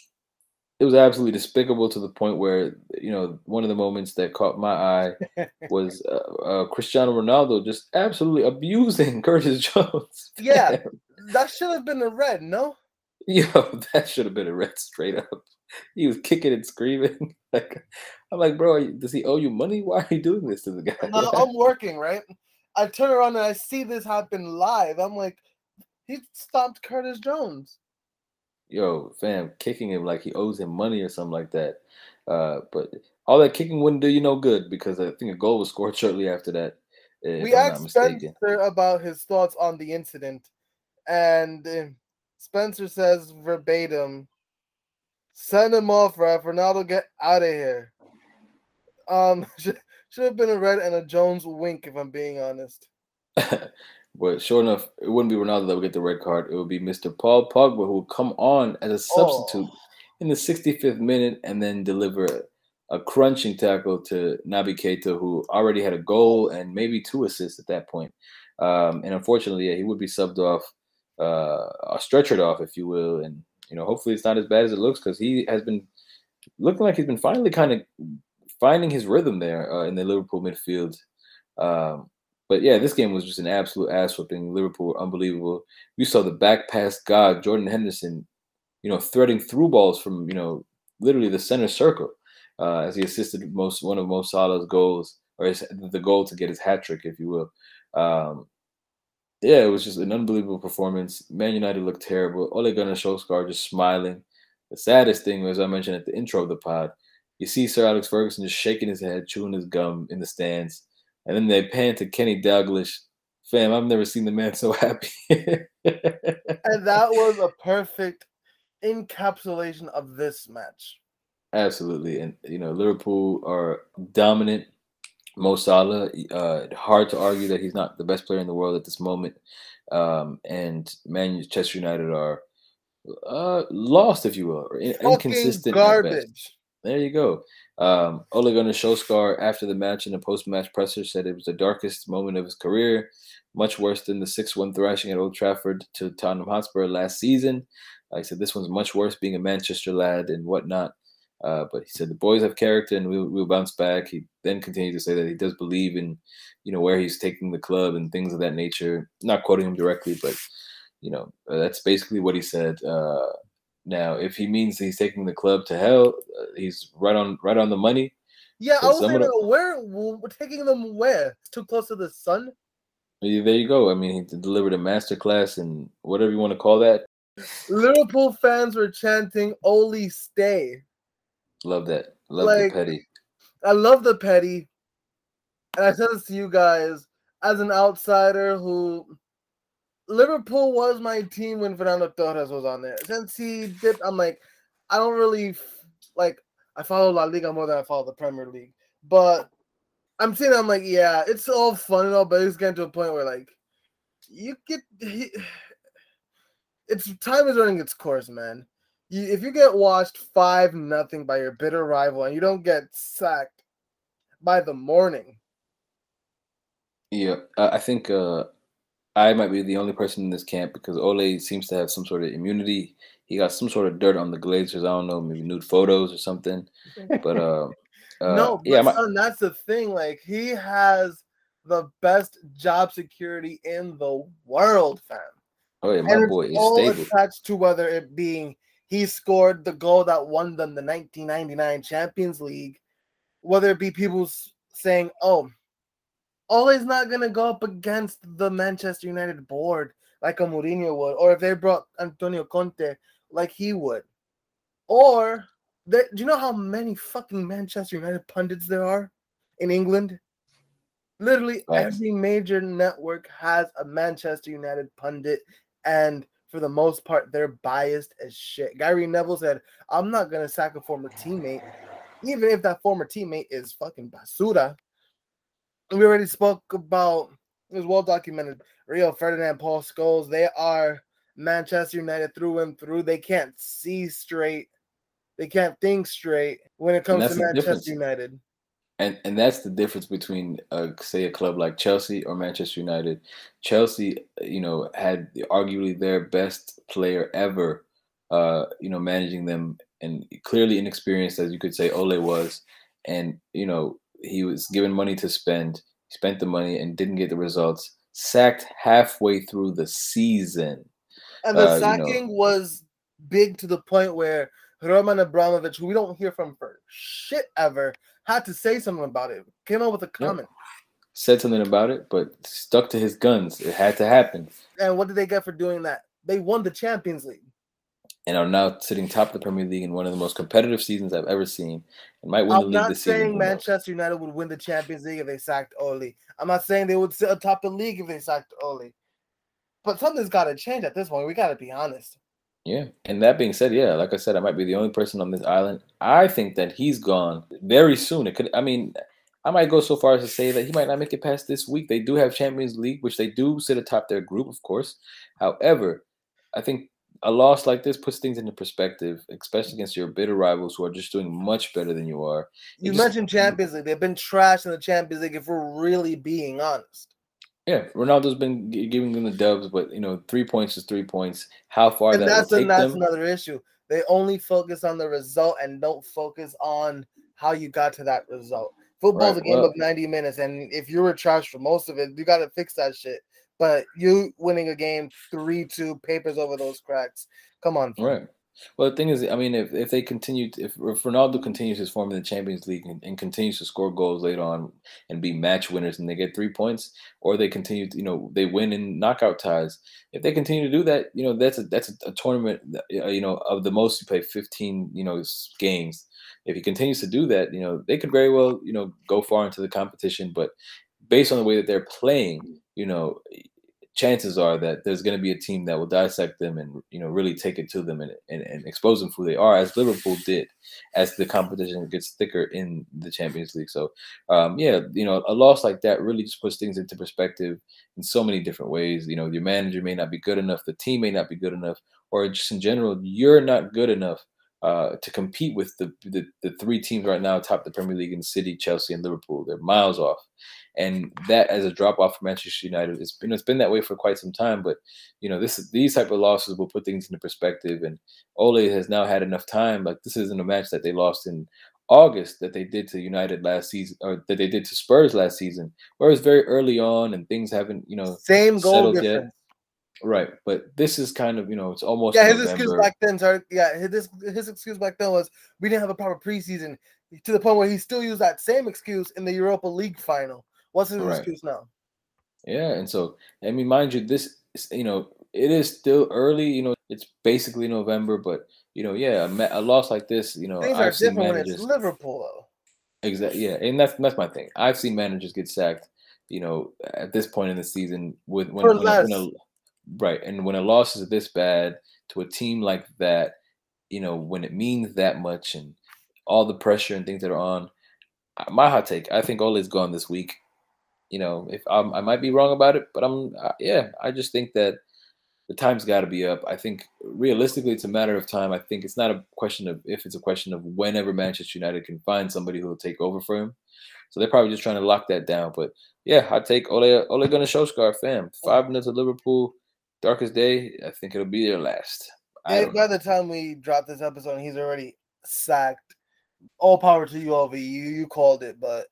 it was absolutely despicable to the point where you know one of the moments that caught my eye was uh, uh, Cristiano Ronaldo just absolutely abusing Curtis Jones. Yeah, that should have been a red, no? Yo, that should have been a red straight up. He was kicking and screaming. Like, I'm like, bro, does he owe you money? Why are you doing this to the guy? I'm working, right? I turn around and I see this happen live. I'm like, he stopped Curtis Jones. Yo, fam, kicking him like he owes him money or something like that. Uh, but all that kicking wouldn't do you no good because I think a goal was scored shortly after that. We asked Spencer about his thoughts on the incident, and uh, Spencer says verbatim, "Send him off, ref. Ronaldo, get out of here." Um, should, should have been a red and a Jones wink, if I'm being honest. but sure enough, it wouldn't be Ronaldo that would get the red card. It would be Mr. Paul Pogba who would come on as a substitute. Oh. in the 65th minute and then deliver a, a crunching tackle to Naby Keita, who already had a goal and maybe two assists at that point. Um, and unfortunately, yeah, he would be subbed off, uh, stretchered off, if you will. And you know, hopefully, it's not as bad as it looks because he has been looking like he's been finally kind of finding his rhythm there uh, in the Liverpool midfield. Um, but yeah, this game was just an absolute ass whooping. Liverpool unbelievable. We saw the back pass god Jordan Henderson, you know, threading through balls from you know literally the center circle uh, as he assisted most one of Mo Salah's goals or his, the goal to get his hat trick, if you will. Um, yeah, it was just an unbelievable performance. Man United looked terrible. Ole Gunnar Solskjaer just smiling. The saddest thing, as I mentioned at the intro of the pod, you see Sir Alex Ferguson just shaking his head, chewing his gum in the stands. And then they pan to Kenny Dalglish. Fam, I've never seen the man so happy. and that was a perfect encapsulation of this match. Absolutely. And, you know, Liverpool are dominant. Mo Salah, uh, hard to argue that he's not the best player in the world at this moment. Um, and Manchester United are uh, lost, if you will, or in- inconsistent. Garbage. There you go. Um, Ole Gunnar Solskjaer, after the match in a post-match presser, said it was the darkest moment of his career, much worse than the 6-1 thrashing at Old Trafford to Tottenham Hotspur last season. Uh, he said this one's much worse, being a Manchester lad and whatnot. Uh, but he said the boys have character and we'll, we'll bounce back. He then continued to say that he does believe in, you know, where he's taking the club and things of that nature. Not quoting him directly, but you know, uh, that's basically what he said. Uh, now, if he means he's taking the club to hell, uh, he's right on right on the money. Yeah, I was saying, the, where we're taking them where? It's too close to the sun. There you go. I mean, he delivered a master class and whatever you want to call that. Liverpool fans were chanting "Ole stay." Love that. Love like, the petty. I love the petty. And I said this to you guys as an outsider who Liverpool was my team when Fernando Torres was on there. Since he dipped, I'm like, I don't really like. I follow La Liga more than I follow the Premier League, but I'm saying I'm like, yeah, it's all fun and all, but it's getting to a point where like, you get, he, it's time is running its course, man. You, if you get washed five nothing by your bitter rival and you don't get sacked by the morning. Yeah, I think uh, I might be the only person in this camp because Ole seems to have some sort of immunity. He got some sort of dirt on the Glazers. I don't know, maybe nude photos or something. But uh, uh no, but yeah, son, that's the thing. Like he has the best job security in the world, fam. Oh yeah, my and boy is all stable. attached to whether it being he scored the goal that won them the 1999 Champions League, whether it be people saying, "Oh, always not gonna go up against the Manchester United board like a Mourinho would, or if they brought Antonio Conte like he would, or they, do you know how many fucking Manchester United pundits there are in England? Literally every major network has a Manchester United pundit, and for the most part, they're biased as shit. Gary Neville said, "I'm not gonna sack a former teammate, even if that former teammate is fucking basura." We already spoke about it was well documented. Rio Ferdinand, Paul Scholes, they are Manchester United through and through. They can't see straight. They can't think straight when it comes to Manchester United. And and that's the difference between uh, say a club like Chelsea or Manchester United. Chelsea, you know, had arguably their best player ever, uh, you know, managing them and clearly inexperienced as you could say Ole was. And, you know, he was given money to spend, spent the money and didn't get the results. Sacked halfway through the season. And the uh, sacking you know, was big to the point where Roman Abramovich, who we don't hear from for shit ever, had to say something about it. Came up with a comment. Said something about it, but stuck to his guns. It had to happen. And what did they get for doing that? They won the Champions League and are now sitting top of the Premier League in one of the most competitive seasons I've ever seen, and might win I'm the league this season. I'm not saying Manchester United would win the Champions League if they sacked Ole. I'm not saying they would sit atop the league if they sacked Ole. But something's got to change at this point. We got to be honest. Yeah, and that being said, yeah, like I said, I might be the only person on this island. I think that he's gone very soon. It could, I mean, I might go so far as to say that he might not make it past this week. They do have Champions League, which they do sit atop their group, of course. However, I think a loss like this puts things into perspective, especially against your bitter rivals who are just doing much better than you are. You just, mentioned Champions League; they've been trashed in the Champions League. If we're really being honest. Yeah, Ronaldo's been giving them the dubs, but you know, three points is three points. How far and that that's, will take that's them, another issue. They only focus on the result and don't focus on how you got to that result. Football's right, a game well, of 90 minutes, and if you were trashed for most of it, you got to fix that shit. But you winning a game 3 2 papers over those cracks. Come on. Right. Well, the thing is, I mean, if, if they continue, to, if, if Ronaldo continues his form in the Champions League and, and, continues to score goals later on and be match winners and they get three points, or they continue, to, you know, they win in knockout ties. If they continue to do that, you know, that's a that's a, tournament, uh, you know, of the most you play 15, you know, games. If he continues to do that, you know, they could very well, you know, go far into the competition. But based on the way that they're playing, you know, chances are that there's going to be a team that will dissect them and you know really take it to them and, and, and, expose them for who they are as liverpool did as the competition gets thicker in the champions league. So um, yeah you know a loss like that really just puts things into perspective in so many different ways. You know your manager may not be good enough the team may not be good enough or just in general you're not good enough uh, to compete with the, the, the three teams right now top the Premier League in City, Chelsea, and Liverpool. They're miles off, and that as a drop off for Manchester United, it's been it's been that way for quite some time. But you know this these type of losses will put things into perspective, and Ole has now had enough time. Like this isn't a match that they lost in August that they did to United last season, or that they did to Spurs last season, where it's very early on and things haven't you know same goal difference. Yet. Right, but this is kind of you know it's almost yeah. His November. excuse back then, sorry, yeah, his his excuse back then was we didn't have a proper preseason to the point where he still used that same excuse in the Europa League final. What's his right. excuse now? Yeah, and so I mean, mind you, this you know it is still early. You know, it's basically November, but you know, yeah, a, a loss like this, you know, things I've are different managers, when it's Liverpool though. Exactly. Yeah, and that's that's my thing. I've seen managers get sacked. You know, at this point in the season, with when, when, when a, Right. And when a loss is this bad to a team like that, you know, when it means that much and all the pressure and things that are on, my hot take, I think Ole's gone this week. You know, if I'm, I might be wrong about it, but I'm, uh, yeah, I just think that the time's got to be up. I think realistically, it's a matter of time. I think it's not a question of if, it's a question of whenever Manchester United can find somebody who will take over for him. So they're probably just trying to lock that down. But yeah, I take Ole Ole Gunnar Solskjaer, fam. Five minutes of Liverpool Darkest Day, I think it'll be their last. by the time we drop this episode, he's already sacked. All power to you, Ovi. You you called it, but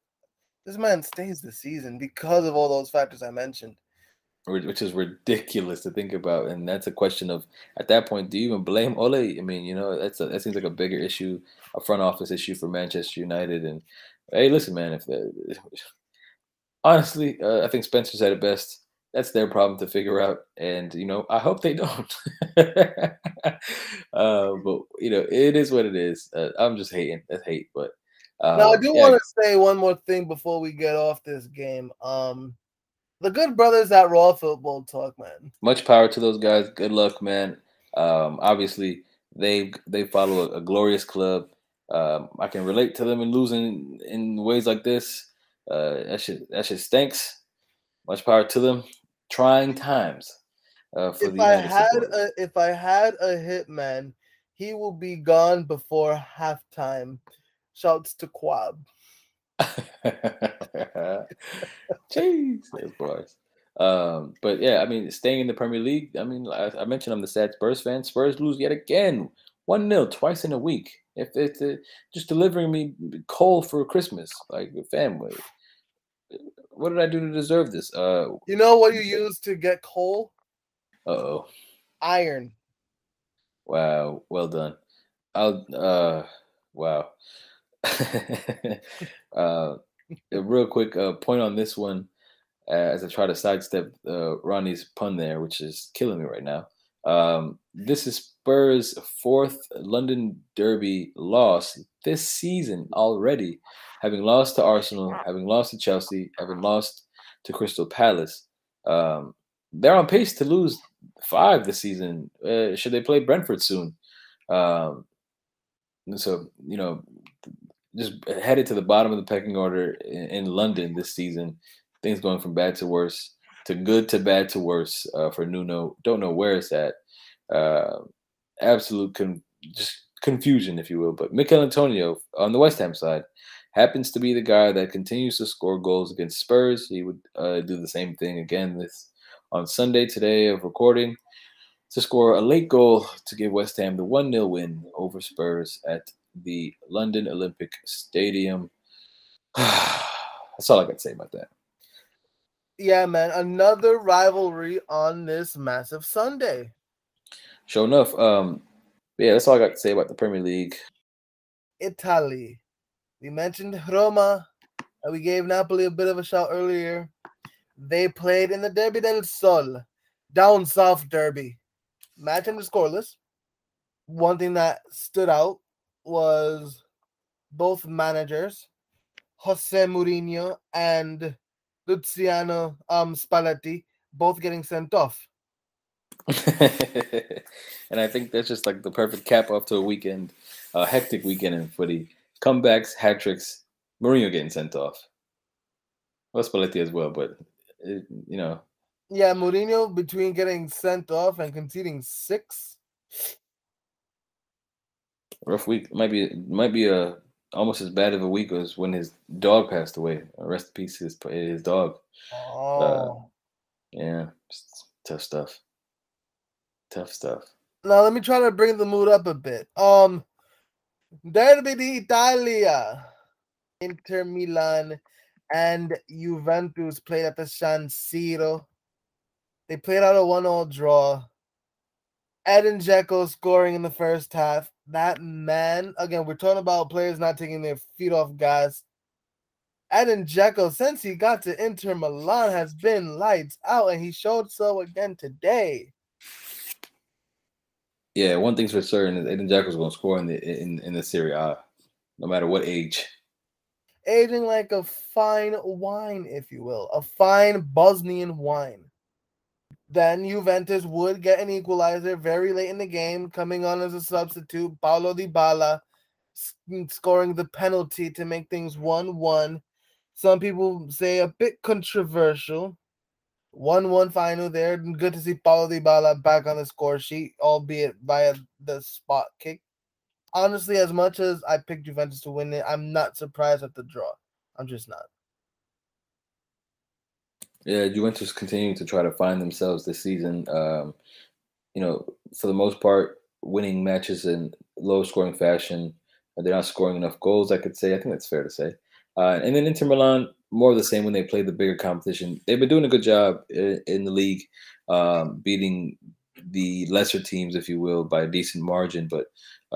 this man stays the season because of all those factors I mentioned. Which is ridiculous to think about, and that's a question of at that point, do you even blame Ole? I mean, you know, that's a, that seems like a bigger issue, a front office issue for Manchester United. And hey, listen, man, if the, honestly, uh, I think Spencer said it best that's their problem to figure out. And you know, I hope they don't. uh, but you know, it is what it is. Uh, I'm just hating. That's hate. But uh, now I do yeah. want to say one more thing before we get off this game. Um, the good brothers at Raw Football Talk, man. Much power to those guys. Good luck, man. Um, obviously, they they follow a, a glorious club. Um, I can relate to them in losing in ways like this. Uh, that shit that shit stinks. Much power to them trying times uh, for if the I had a, if I had a hitman, he will be gone before halftime. Shouts to Quab. Jeez, of course. Um, but yeah, I mean, staying in the Premier League. I mean, I, I mentioned I'm the sad Spurs fan. Spurs lose yet again, one 0 twice in a week. If it's uh, just delivering me coal for Christmas, like family, what did I do to deserve this? Uh, you know what you use to get coal? oh. Iron. Wow. Well done. I'll. Uh. Wow. uh, a real quick uh, point on this one, uh, as I try to sidestep uh, Ronny's pun there, which is killing me right now. Um, this is Spurs' fourth London Derby loss this season already having lost to Arsenal, having lost to Chelsea, having lost to Crystal Palace. Um, they're on pace to lose five this season. Uh, should they play Brentford soon? Um, so you know, just headed to the bottom of the pecking order in, in, London this season. Things going from bad to worse to good to bad to worse uh, for Nuno. Don't know where it's at. Uh, absolute con- just confusion, if you will. But Michail Antonio on the West Ham side happens to be the guy that continues to score goals against Spurs. He would uh, do the same thing again this on Sunday today of recording to score a late goal to give West Ham the 1 0 win over Spurs at the London Olympic Stadium. That's all I got to say about that. Yeah, man. Another rivalry on this massive Sunday. Sure enough. Um, yeah, that's all I got to say about the Premier League. Italy. We mentioned Roma, and we gave Napoli a bit of a shout earlier. They played in the Derby del Sol, down south derby. Match ended scoreless. One thing that stood out was both managers, Jose Mourinho and Luciano um, Spalletti, both getting sent off. and I think that's just like the perfect cap off to a weekend, a hectic weekend in footy. Comebacks, hat tricks, Mourinho getting sent off. Well, Spalletti as well, but it, you know. Yeah, Mourinho between getting sent off and conceding six. Rough week. Might be might be a almost as bad of a week as when his dog passed away. Rest in peace, his his dog. Oh. Uh, yeah, tough stuff. Tough stuff. Now let me try to bring the mood up a bit. Um, Derby d'Italia, Inter Milan, and Juventus played at the San Siro. They played out a one-all draw. Edin Dzeko scoring in the first half. That man, again, we're talking about players not taking their feet off gas. Edin Dzeko, since he got to Inter Milan, has been lights out, and he showed so again today. Yeah, one thing's for certain is Edin Dzeko's going to score in the in in the Serie A, no matter what age. Aging like a fine wine, if you will, a fine Bosnian wine. Then Juventus would get an equalizer very late in the game, coming on as a substitute. Paulo Dybala mm, scoring the penalty to make things 1 1. Some people say a bit controversial. 1 1 final there. Good to see Paulo Dybala back on the score sheet, albeit via the spot kick. Honestly, as much as I picked Juventus to win it, I'm not surprised at the draw. I'm just not. Yeah, Juventus continuing to try to find themselves this season. Um, you know, for the most part, winning matches in low scoring fashion. They're not scoring enough goals, I could say. I think that's fair to say. Uh, and then Inter Milan, more of the same when they play the bigger competition. They've been doing a good job in, the league, um, beating the lesser teams, if you will, by a decent margin, but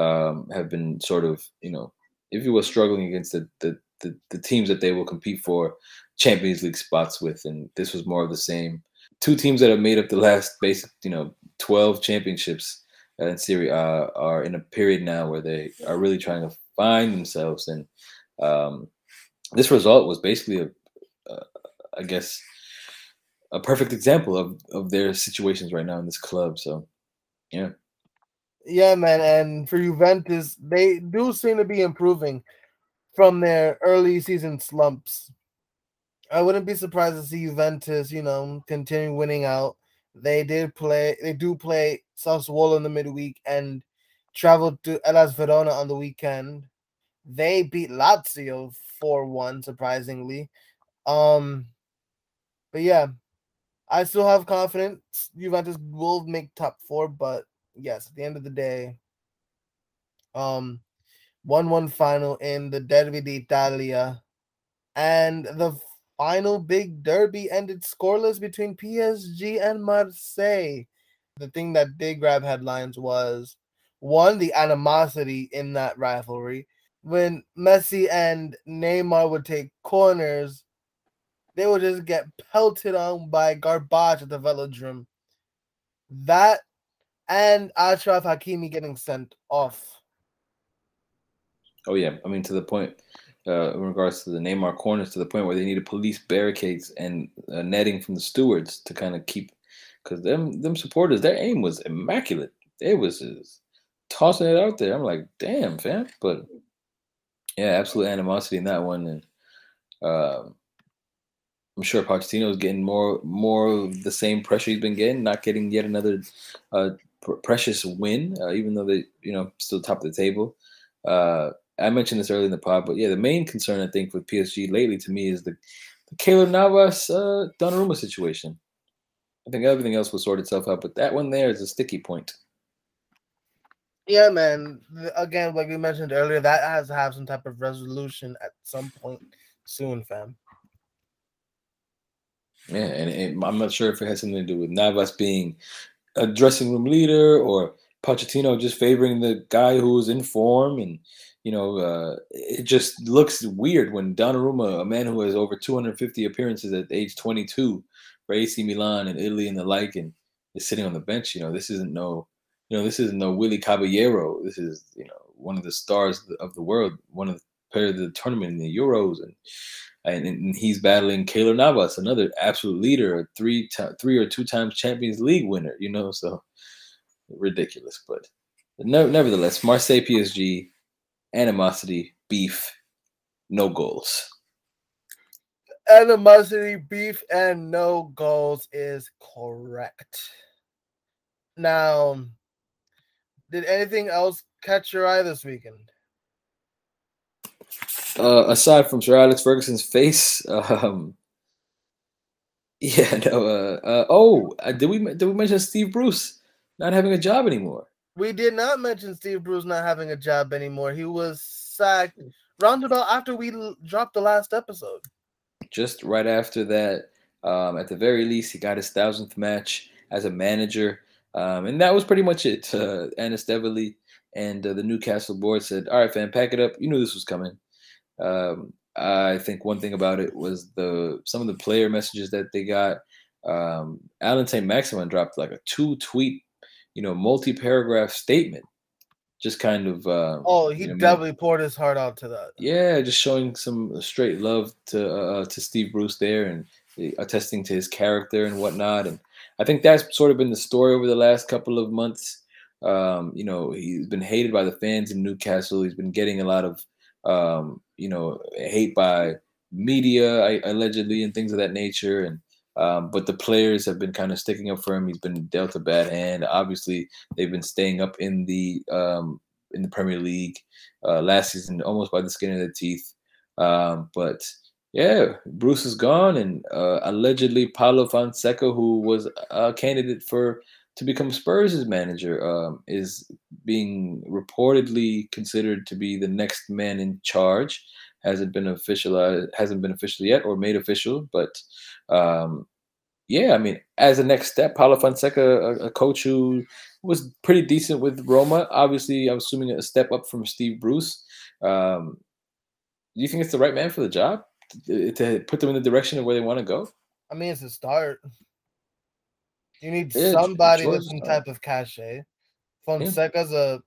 um, have been sort of, you know, if you will, struggling against the, the the, the teams that they will compete for Champions League spots with, and this was more of the same. Two teams that have made up the last basic, you know, twelve championships in Serie A are in a period now where they are really trying to find themselves, and um, this result was basically a, I guess, a perfect example of of their situations right now in this club. So, yeah. Yeah, man, and for Juventus, they do seem to be improving from their early season slumps. I wouldn't be surprised to see Juventus, you know, continue winning out. They did play, they do play Sassuolo in the midweek and traveled to Hellas Verona on the weekend. They beat Lazio 4 1, surprisingly. Um, but yeah, I still have confidence Juventus will make top four, but yes, at the end of the day, um, 1 1 final in the Derby d'Italia. And the final big derby ended scoreless between PSG and Marseille. The thing that did grab headlines was one, the animosity in that rivalry. When Messi and Neymar would take corners, they would just get pelted on by garbage at the velodrome. That and Achraf Hakimi getting sent off Oh yeah, I mean to the point uh, in regards to the Neymar corners, to the point where they needed police barricades and uh, netting from the stewards to kind of keep, because them them supporters, their aim was immaculate. They was just tossing it out there. I'm like, damn, fam. But yeah, absolute animosity in that one, and uh, I'm sure Pochettino is getting more more of the same pressure he's been getting, not getting yet another uh, pr- precious win, uh, even though they you know still top of the table. Uh, I mentioned this early in the pod, but yeah, the main concern I think with PSG lately to me is the, the Keylor Navas uh, Donnarumma situation. I think everything else will sort itself out, but that one there is a sticky point. Yeah, man. Again, like we mentioned earlier, that has to have some type of resolution at some point soon, fam. Yeah, and, and I'm not sure if it has something to do with Navas being a dressing room leader or Pochettino just favoring the guy who's in form, and you know, uh, it just looks weird when Donnarumma, a man who has over 250 appearances at age 22 for AC Milan and Italy and the like, and is sitting on the bench. You know, this isn't no, you know, this isn't no Willy Caballero. This is you know one of the stars of the world, one of the players of the tournament in the Euros, and and, and he's battling Keylor Navas, another absolute leader, a three three or two times Champions League winner. You know, so ridiculous. But no, nevertheless, Marseille PSG, animosity, beef, no goals. Animosity, beef, and no goals is correct. Now, did anything else catch your eye this weekend? uh, aside from Sir Alex Ferguson's face, um, yeah, no. Uh, uh, oh, uh, did we did we mention Steve Bruce not having a job anymore? We did not mention Steve Bruce not having a job anymore. He was sacked roundabout after we l- dropped the last episode. Just right after that, um, at the very least, he got his thousandth match as a manager, um, and that was pretty much it. Uh, Amanda Staveley and uh, the Newcastle board said, "All right, fam, pack it up. You knew this was coming." Um, I think one thing about it was the some of the player messages that they got. Um, Allan Saint-Maximin dropped like a two tweet, you know, multi paragraph statement, just kind of. Uh, oh, he you know, definitely poured his heart out to that. Yeah, just showing some straight love to uh, uh to Steve Bruce there and attesting to his character and whatnot. And I think that's sort of been the story over the last couple of months. Um, you know, he's been hated by the fans in Newcastle. He's been getting a lot of um, you know, hate by media allegedly and things of that nature. And um, but the players have been kind of sticking up for him. He's been dealt a bad hand. Obviously, they've been staying up in the um, in the Premier League uh, last season, almost by the skin of their teeth. Um, but yeah, Bruce is gone, and uh, allegedly Paulo Fonseca, who was a candidate for to become Spurs' manager, um, is being reportedly considered to be the next man in charge. Hasn't been official, hasn't been official yet or made official, but um, yeah, I mean, as a next step, Paulo Fonseca, a, a, coach who was pretty decent with Roma. Obviously, I'm assuming a step up from Steve Bruce. Um, do you think it's the right man for the job to, put them in the direction of where they want to go? I mean, it's a start. You need yeah, somebody with some type of cachet. Fonseca's yeah. a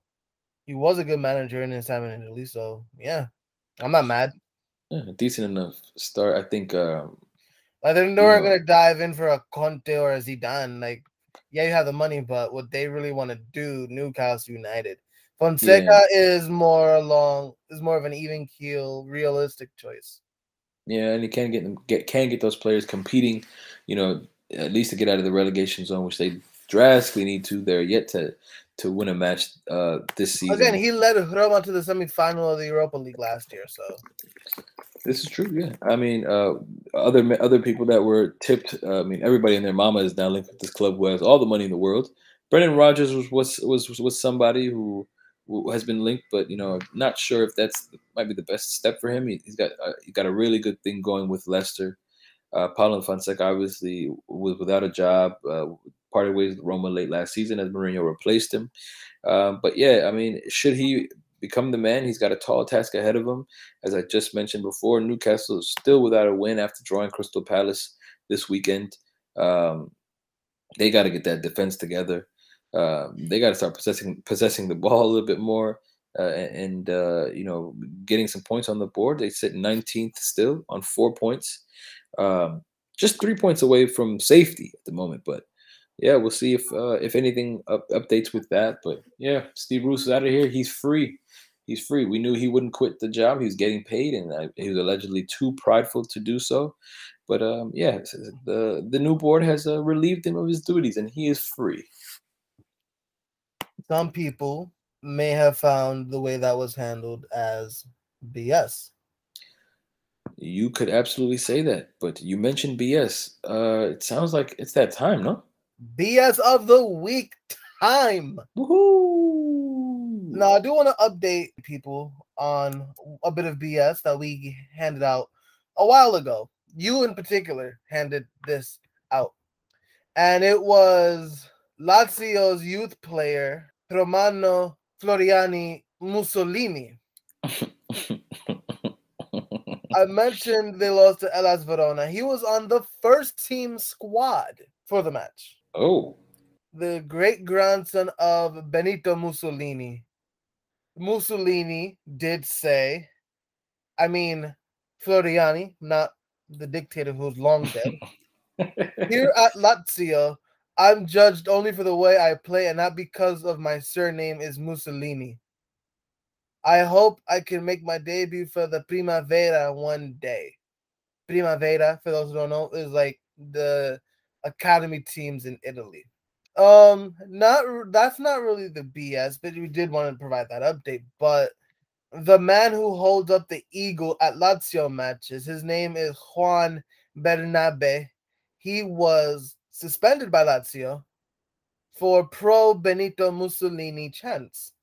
he was a good manager in his time in Italy, so yeah, I'm not mad. Yeah, decent enough start. I think. Um, like they're not gonna dive in for a Conte or a Zidane. Like, yeah, you have the money, but what they really want to do, Newcastle United. Fonseca yeah. is more along is more of an even keel, realistic choice. Yeah, and he can get them get can get those players competing, you know, at least to get out of the relegation zone, which they drastically need to. They're yet to to win a match uh, this season. Again, he led Roma to the semifinal of the Europa League last year. So this is true. Yeah, I mean, uh, other other people that were tipped. Uh, I mean, everybody and their mama is now linked with this club who has all the money in the world. Brendan Rodgers was was was was somebody who has been linked, but you know, not sure if that's might be the best step for him. He, has got uh, he got a really good thing going with Leicester. Uh, Paulo Fonseca obviously was without a job, uh, parted ways with Roma late last season as Mourinho replaced him. Um, but yeah, I mean, should he become the man? He's got a tall task ahead of him. As I just mentioned before, Newcastle is still without a win after drawing Crystal Palace this weekend. Um, they got to get that defense together. Um, they got to start possessing possessing the ball a little bit more. Uh, and uh, you know, getting some points on the board. They sit 19th still on four points um, just three points away from safety at the moment. But yeah, we'll see if uh, if anything up, updates with that. But yeah, Steve Bruce is out of here. He's free. He's free. We knew he wouldn't quit the job. He was getting paid, and he was allegedly too prideful to do so. But um, yeah, the the new board has uh, relieved him of his duties, and he is free. Some people may have found the way that was handled as BS. You could absolutely say that, but you mentioned BS. Uh, it sounds like it's that time, no? BS of the week time. Woohoo! Now, I do want to update people on a bit of BS that we handed out a while ago. You, in particular, handed this out. And it was Lazio's youth player, Romano Floriani Mussolini. I mentioned they lost to Hellas Verona. He was on the first team squad for the match. Oh. The great grandson of Benito Mussolini. Mussolini did say, I mean, Floriani, not the dictator who's long dead. Here at Lazio, I'm judged only for the way I play and not because of my surname is Mussolini. I hope I can make my debut for the Primavera one day. Primavera, for those who don't know, is like the academy teams in Italy. Um, not that's not really the BS, but we did want to provide that update. But the man who holds up the eagle at Lazio matches, his name is Juan Bernabe. He was suspended by Lazio for pro Benito Mussolini chants.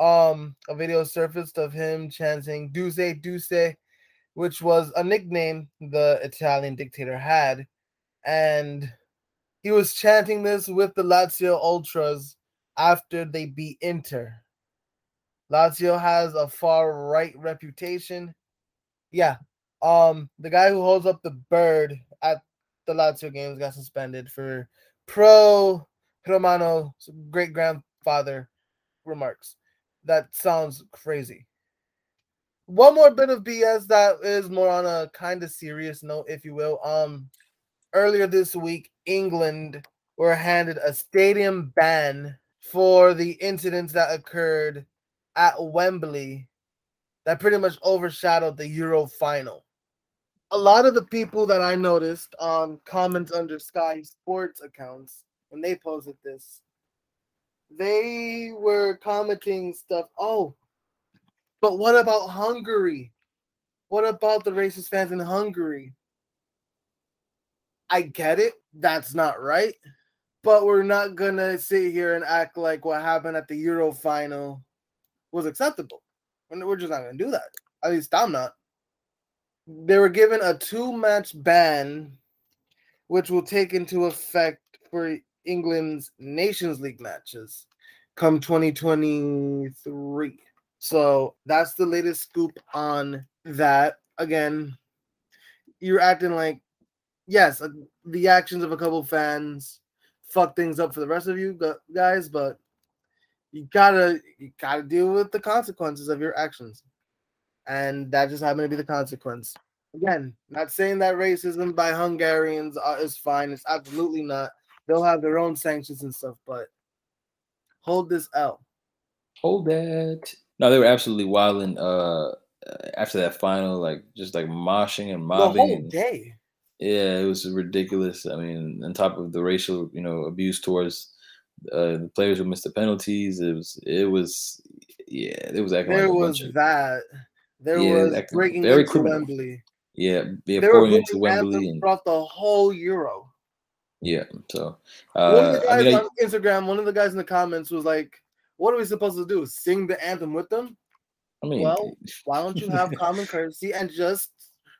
Um, a video surfaced of him chanting "Duce Duce," which was a nickname the Italian dictator had, and he was chanting this with the Lazio ultras after they beat Inter. Lazio has a far right reputation. Yeah. Um, the guy who holds up the bird at the Lazio games got suspended for pro Romano great grandfather remarks. That sounds crazy. One more bit of BS that is more on a kind of serious note, if you will. Um, earlier this week, England were handed a stadium ban for the incidents that occurred at Wembley that pretty much overshadowed the Euro final. A lot of the people that I noticed on comments under Sky Sports accounts when they posted this, they were commenting stuff. Oh, but what about Hungary? What about the racist fans in Hungary? I get it. That's not right. But we're not going to sit here and act like what happened at the Euro final was acceptable. We're just not going to do that. At least I'm not. They were given a two match ban, which will take into effect for England's Nations League matches come 2023. So that's the latest scoop on that. Again, you're acting like, yes, uh, the actions of a couple fans fuck things up for the rest of you guys, but you gotta you gotta deal with the consequences of your actions, and that just happened to be the consequence. Again, not saying that racism by Hungarians is fine. It's absolutely not. They'll have their own sanctions and stuff, but hold this out. Hold that. No, they were absolutely wilding uh after that final, like just like moshing and mobbing. The whole day. Yeah, it was ridiculous. I mean, on top of the racial, you know, abuse towards uh, the players who missed the penalties, it was, it was, yeah, it was acting. There like was that. There yeah, was breaking very into criminal. Wembley. Yeah, yeah, pouring into Wembley and brought the whole Euro. Yeah, so uh, one of the guys I mean, on I, Instagram, one of the guys in the comments was like, "What are we supposed to do? Sing the anthem with them?" I mean, well, why don't you have common courtesy and just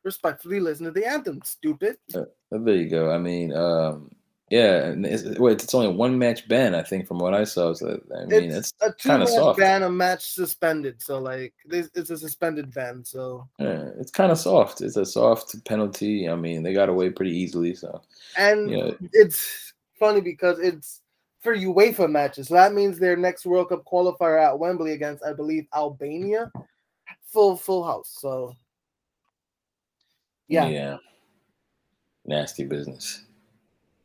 respectfully listen to the anthem, stupid. Uh, there you go. I mean, um, yeah, it's, wait, it's only a one match ban, I think, from what I saw. So I mean, it's, it's a kind of soft. ban, a match suspended. So like, it's a suspended ban. So yeah, it's kind of soft. It's a soft penalty. I mean, they got away pretty easily. So and you know, it's funny because it's for UEFA matches. So that means their next World Cup qualifier at Wembley against, I believe, Albania, full full house. So yeah. Yeah. Nasty business.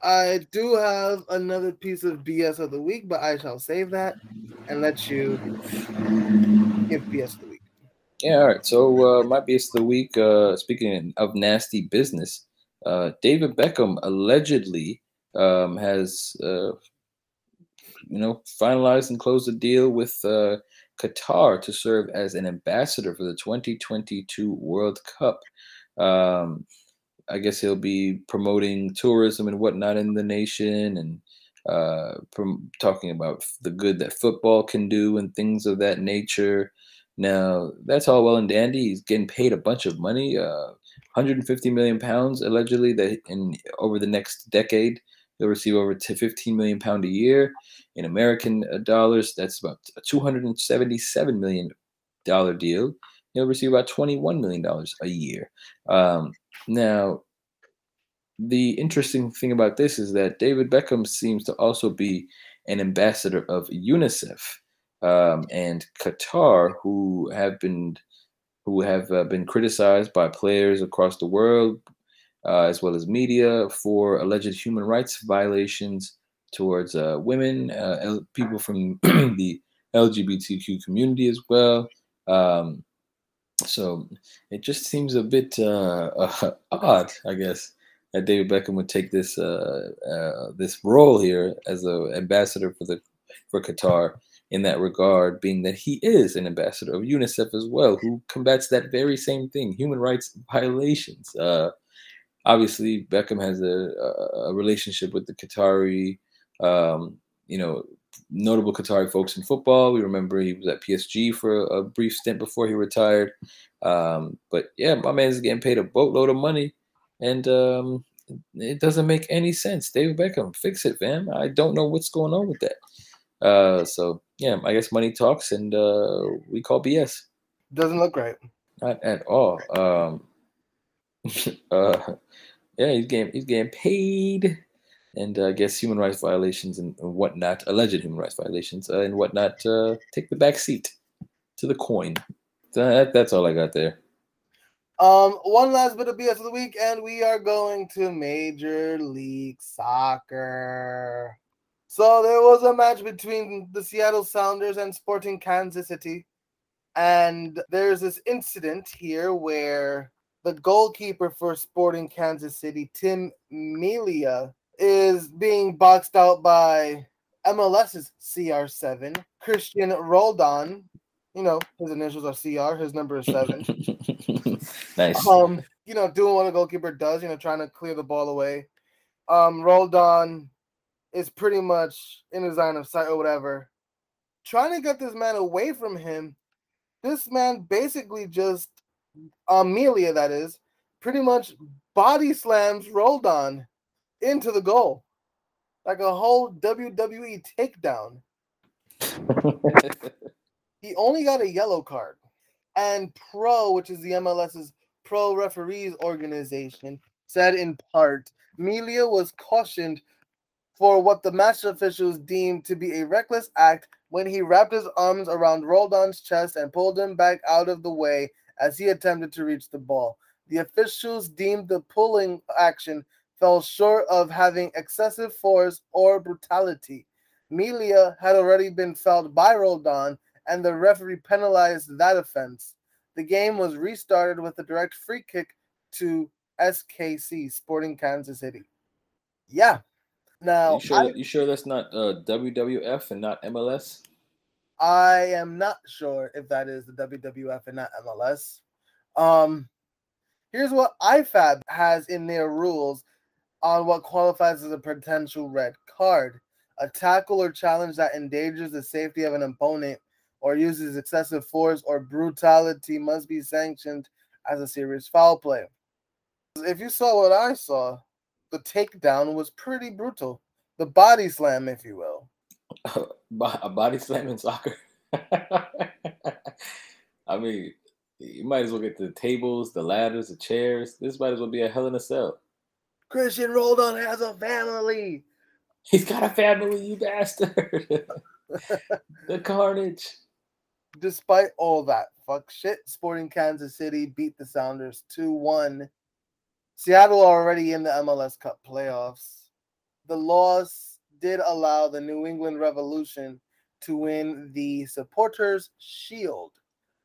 I do have another piece of BS of the week, but I shall save that and let you give BS of the week. Yeah, all right. So uh, my BS of the week, uh, speaking of nasty business, uh, David Beckham allegedly um, has uh, you know, finalized and closed a deal with uh, Qatar to serve as an ambassador for the 2022 World Cup. Um, I guess he'll be promoting tourism and whatnot in the nation and uh, from talking about the good that football can do and things of that nature. Now, that's all well and dandy. He's getting paid a bunch of money, uh, 150 million pounds allegedly that in over the next decade he'll receive over to 15 million pound a year. In American uh, dollars, that's about a 277 million dollar deal. He'll receive about 21 million dollars a year. Um, now, the interesting thing about this is that David Beckham seems to also be an ambassador of UNICEF um, and Qatar, who have been who have uh, been criticized by players across the world, uh, as well as media, for alleged human rights violations towards uh, women, uh, people from the LGBTQ community as well. Um, so it just seems a bit uh, odd, I guess, that David Beckham would take this uh, uh, this role here as an ambassador for the for Qatar in that regard, being that he is an ambassador of UNICEF as well, who combats that very same thing, human rights violations. Uh, obviously, Beckham has a, a, relationship with the Qatari, um, you know, notable Qatari folks in football. We remember he was at PSG for a, a brief stint before he retired. Um, but yeah, my man's getting paid a boatload of money and um, it doesn't make any sense. David Beckham, fix it, fam. I don't know what's going on with that. Uh, so yeah, I guess money talks, and uh, we call BS. Doesn't look right. Not at all. Um, uh, yeah, he's getting he's getting paid, and uh, I guess human rights violations and whatnot, alleged human rights violations uh, and whatnot, uh, take the back seat to the coin. That, that's all I got there. Um, one last bit of BS of the week, and we are going to Major League Soccer. So there was a match between the Seattle Sounders and Sporting Kansas City. And there's this incident here where the goalkeeper for Sporting Kansas City, Tim Melia, is being boxed out by MLS's CR7, Christian Roldan. You know, his initials are CR, his number is seven. Nice. Um, you know, doing what a goalkeeper does, you know, trying to clear the ball away. Um, Roldan is pretty much in his line of sight or whatever. Trying to get this man away from him. This man basically just Amelia, that is, pretty much body slams Roldan into the goal. Like a whole WWE takedown. he only got a yellow card. And Pro, which is the MLS's pro referees organization said in part Melia was cautioned for what the match officials deemed to be a reckless act when he wrapped his arms around Roldan's chest and pulled him back out of the way as he attempted to reach the ball. The officials deemed the pulling action fell short of having excessive force or brutality. Melia had already been fouled by Roldan, and the referee penalized that offense. The game was restarted with a direct free kick to SKC Sporting Kansas City. Yeah. Now, you sure, I, you sure that's not uh, WWF and not MLS? I am not sure if that is the WWF and not MLS. Um, here's what IFAB has in their rules on what qualifies as a potential red card: a tackle or challenge that endangers the safety of an opponent or uses excessive force or brutality must be sanctioned as a serious foul play. If you saw what I saw, the takedown was pretty brutal. The body slam, if you will. a body slam in soccer. I mean, you might as well get the tables, the ladders, the chairs. This might as well be a hell in a cell. Christian Roldan has a family. He's got a family, you bastard. the carnage despite all that fuck shit, Sporting Kansas City beat the Sounders 2 1. Seattle already in the MLS Cup playoffs. The loss did allow the New England Revolution to win the Supporters Shield,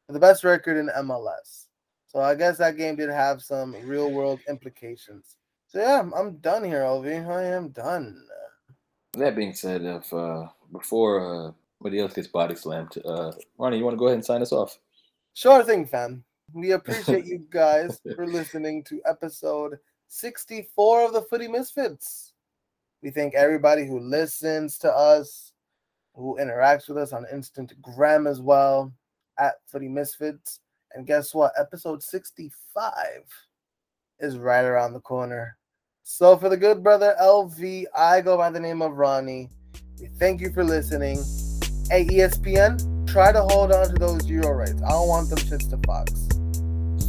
the best record in MLS. So I guess that game did have some real world implications. So yeah, I'm, I'm done here, LV. I am done. That being said, if uh, before uh, somebody else gets body slammed, uh, Ronny, you want to go ahead and sign us off? Sure thing, fam. We appreciate you guys for listening to episode 64 of the Footy Misfits. We thank everybody who listens to us, who interacts with us on Instagram as well at Footy Misfits. And guess what? Episode 65 is right around the corner. So for the good brother LV, I go by the name of Ronny. We thank you for listening. Hey ESPN, try to hold on to those Euro rights. I don't want them shits to Fox.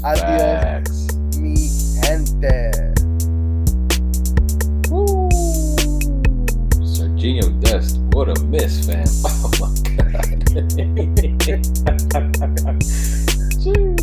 Adios, mi gente. Woo. Sergiño Dest, what a miss, fam. Oh my god.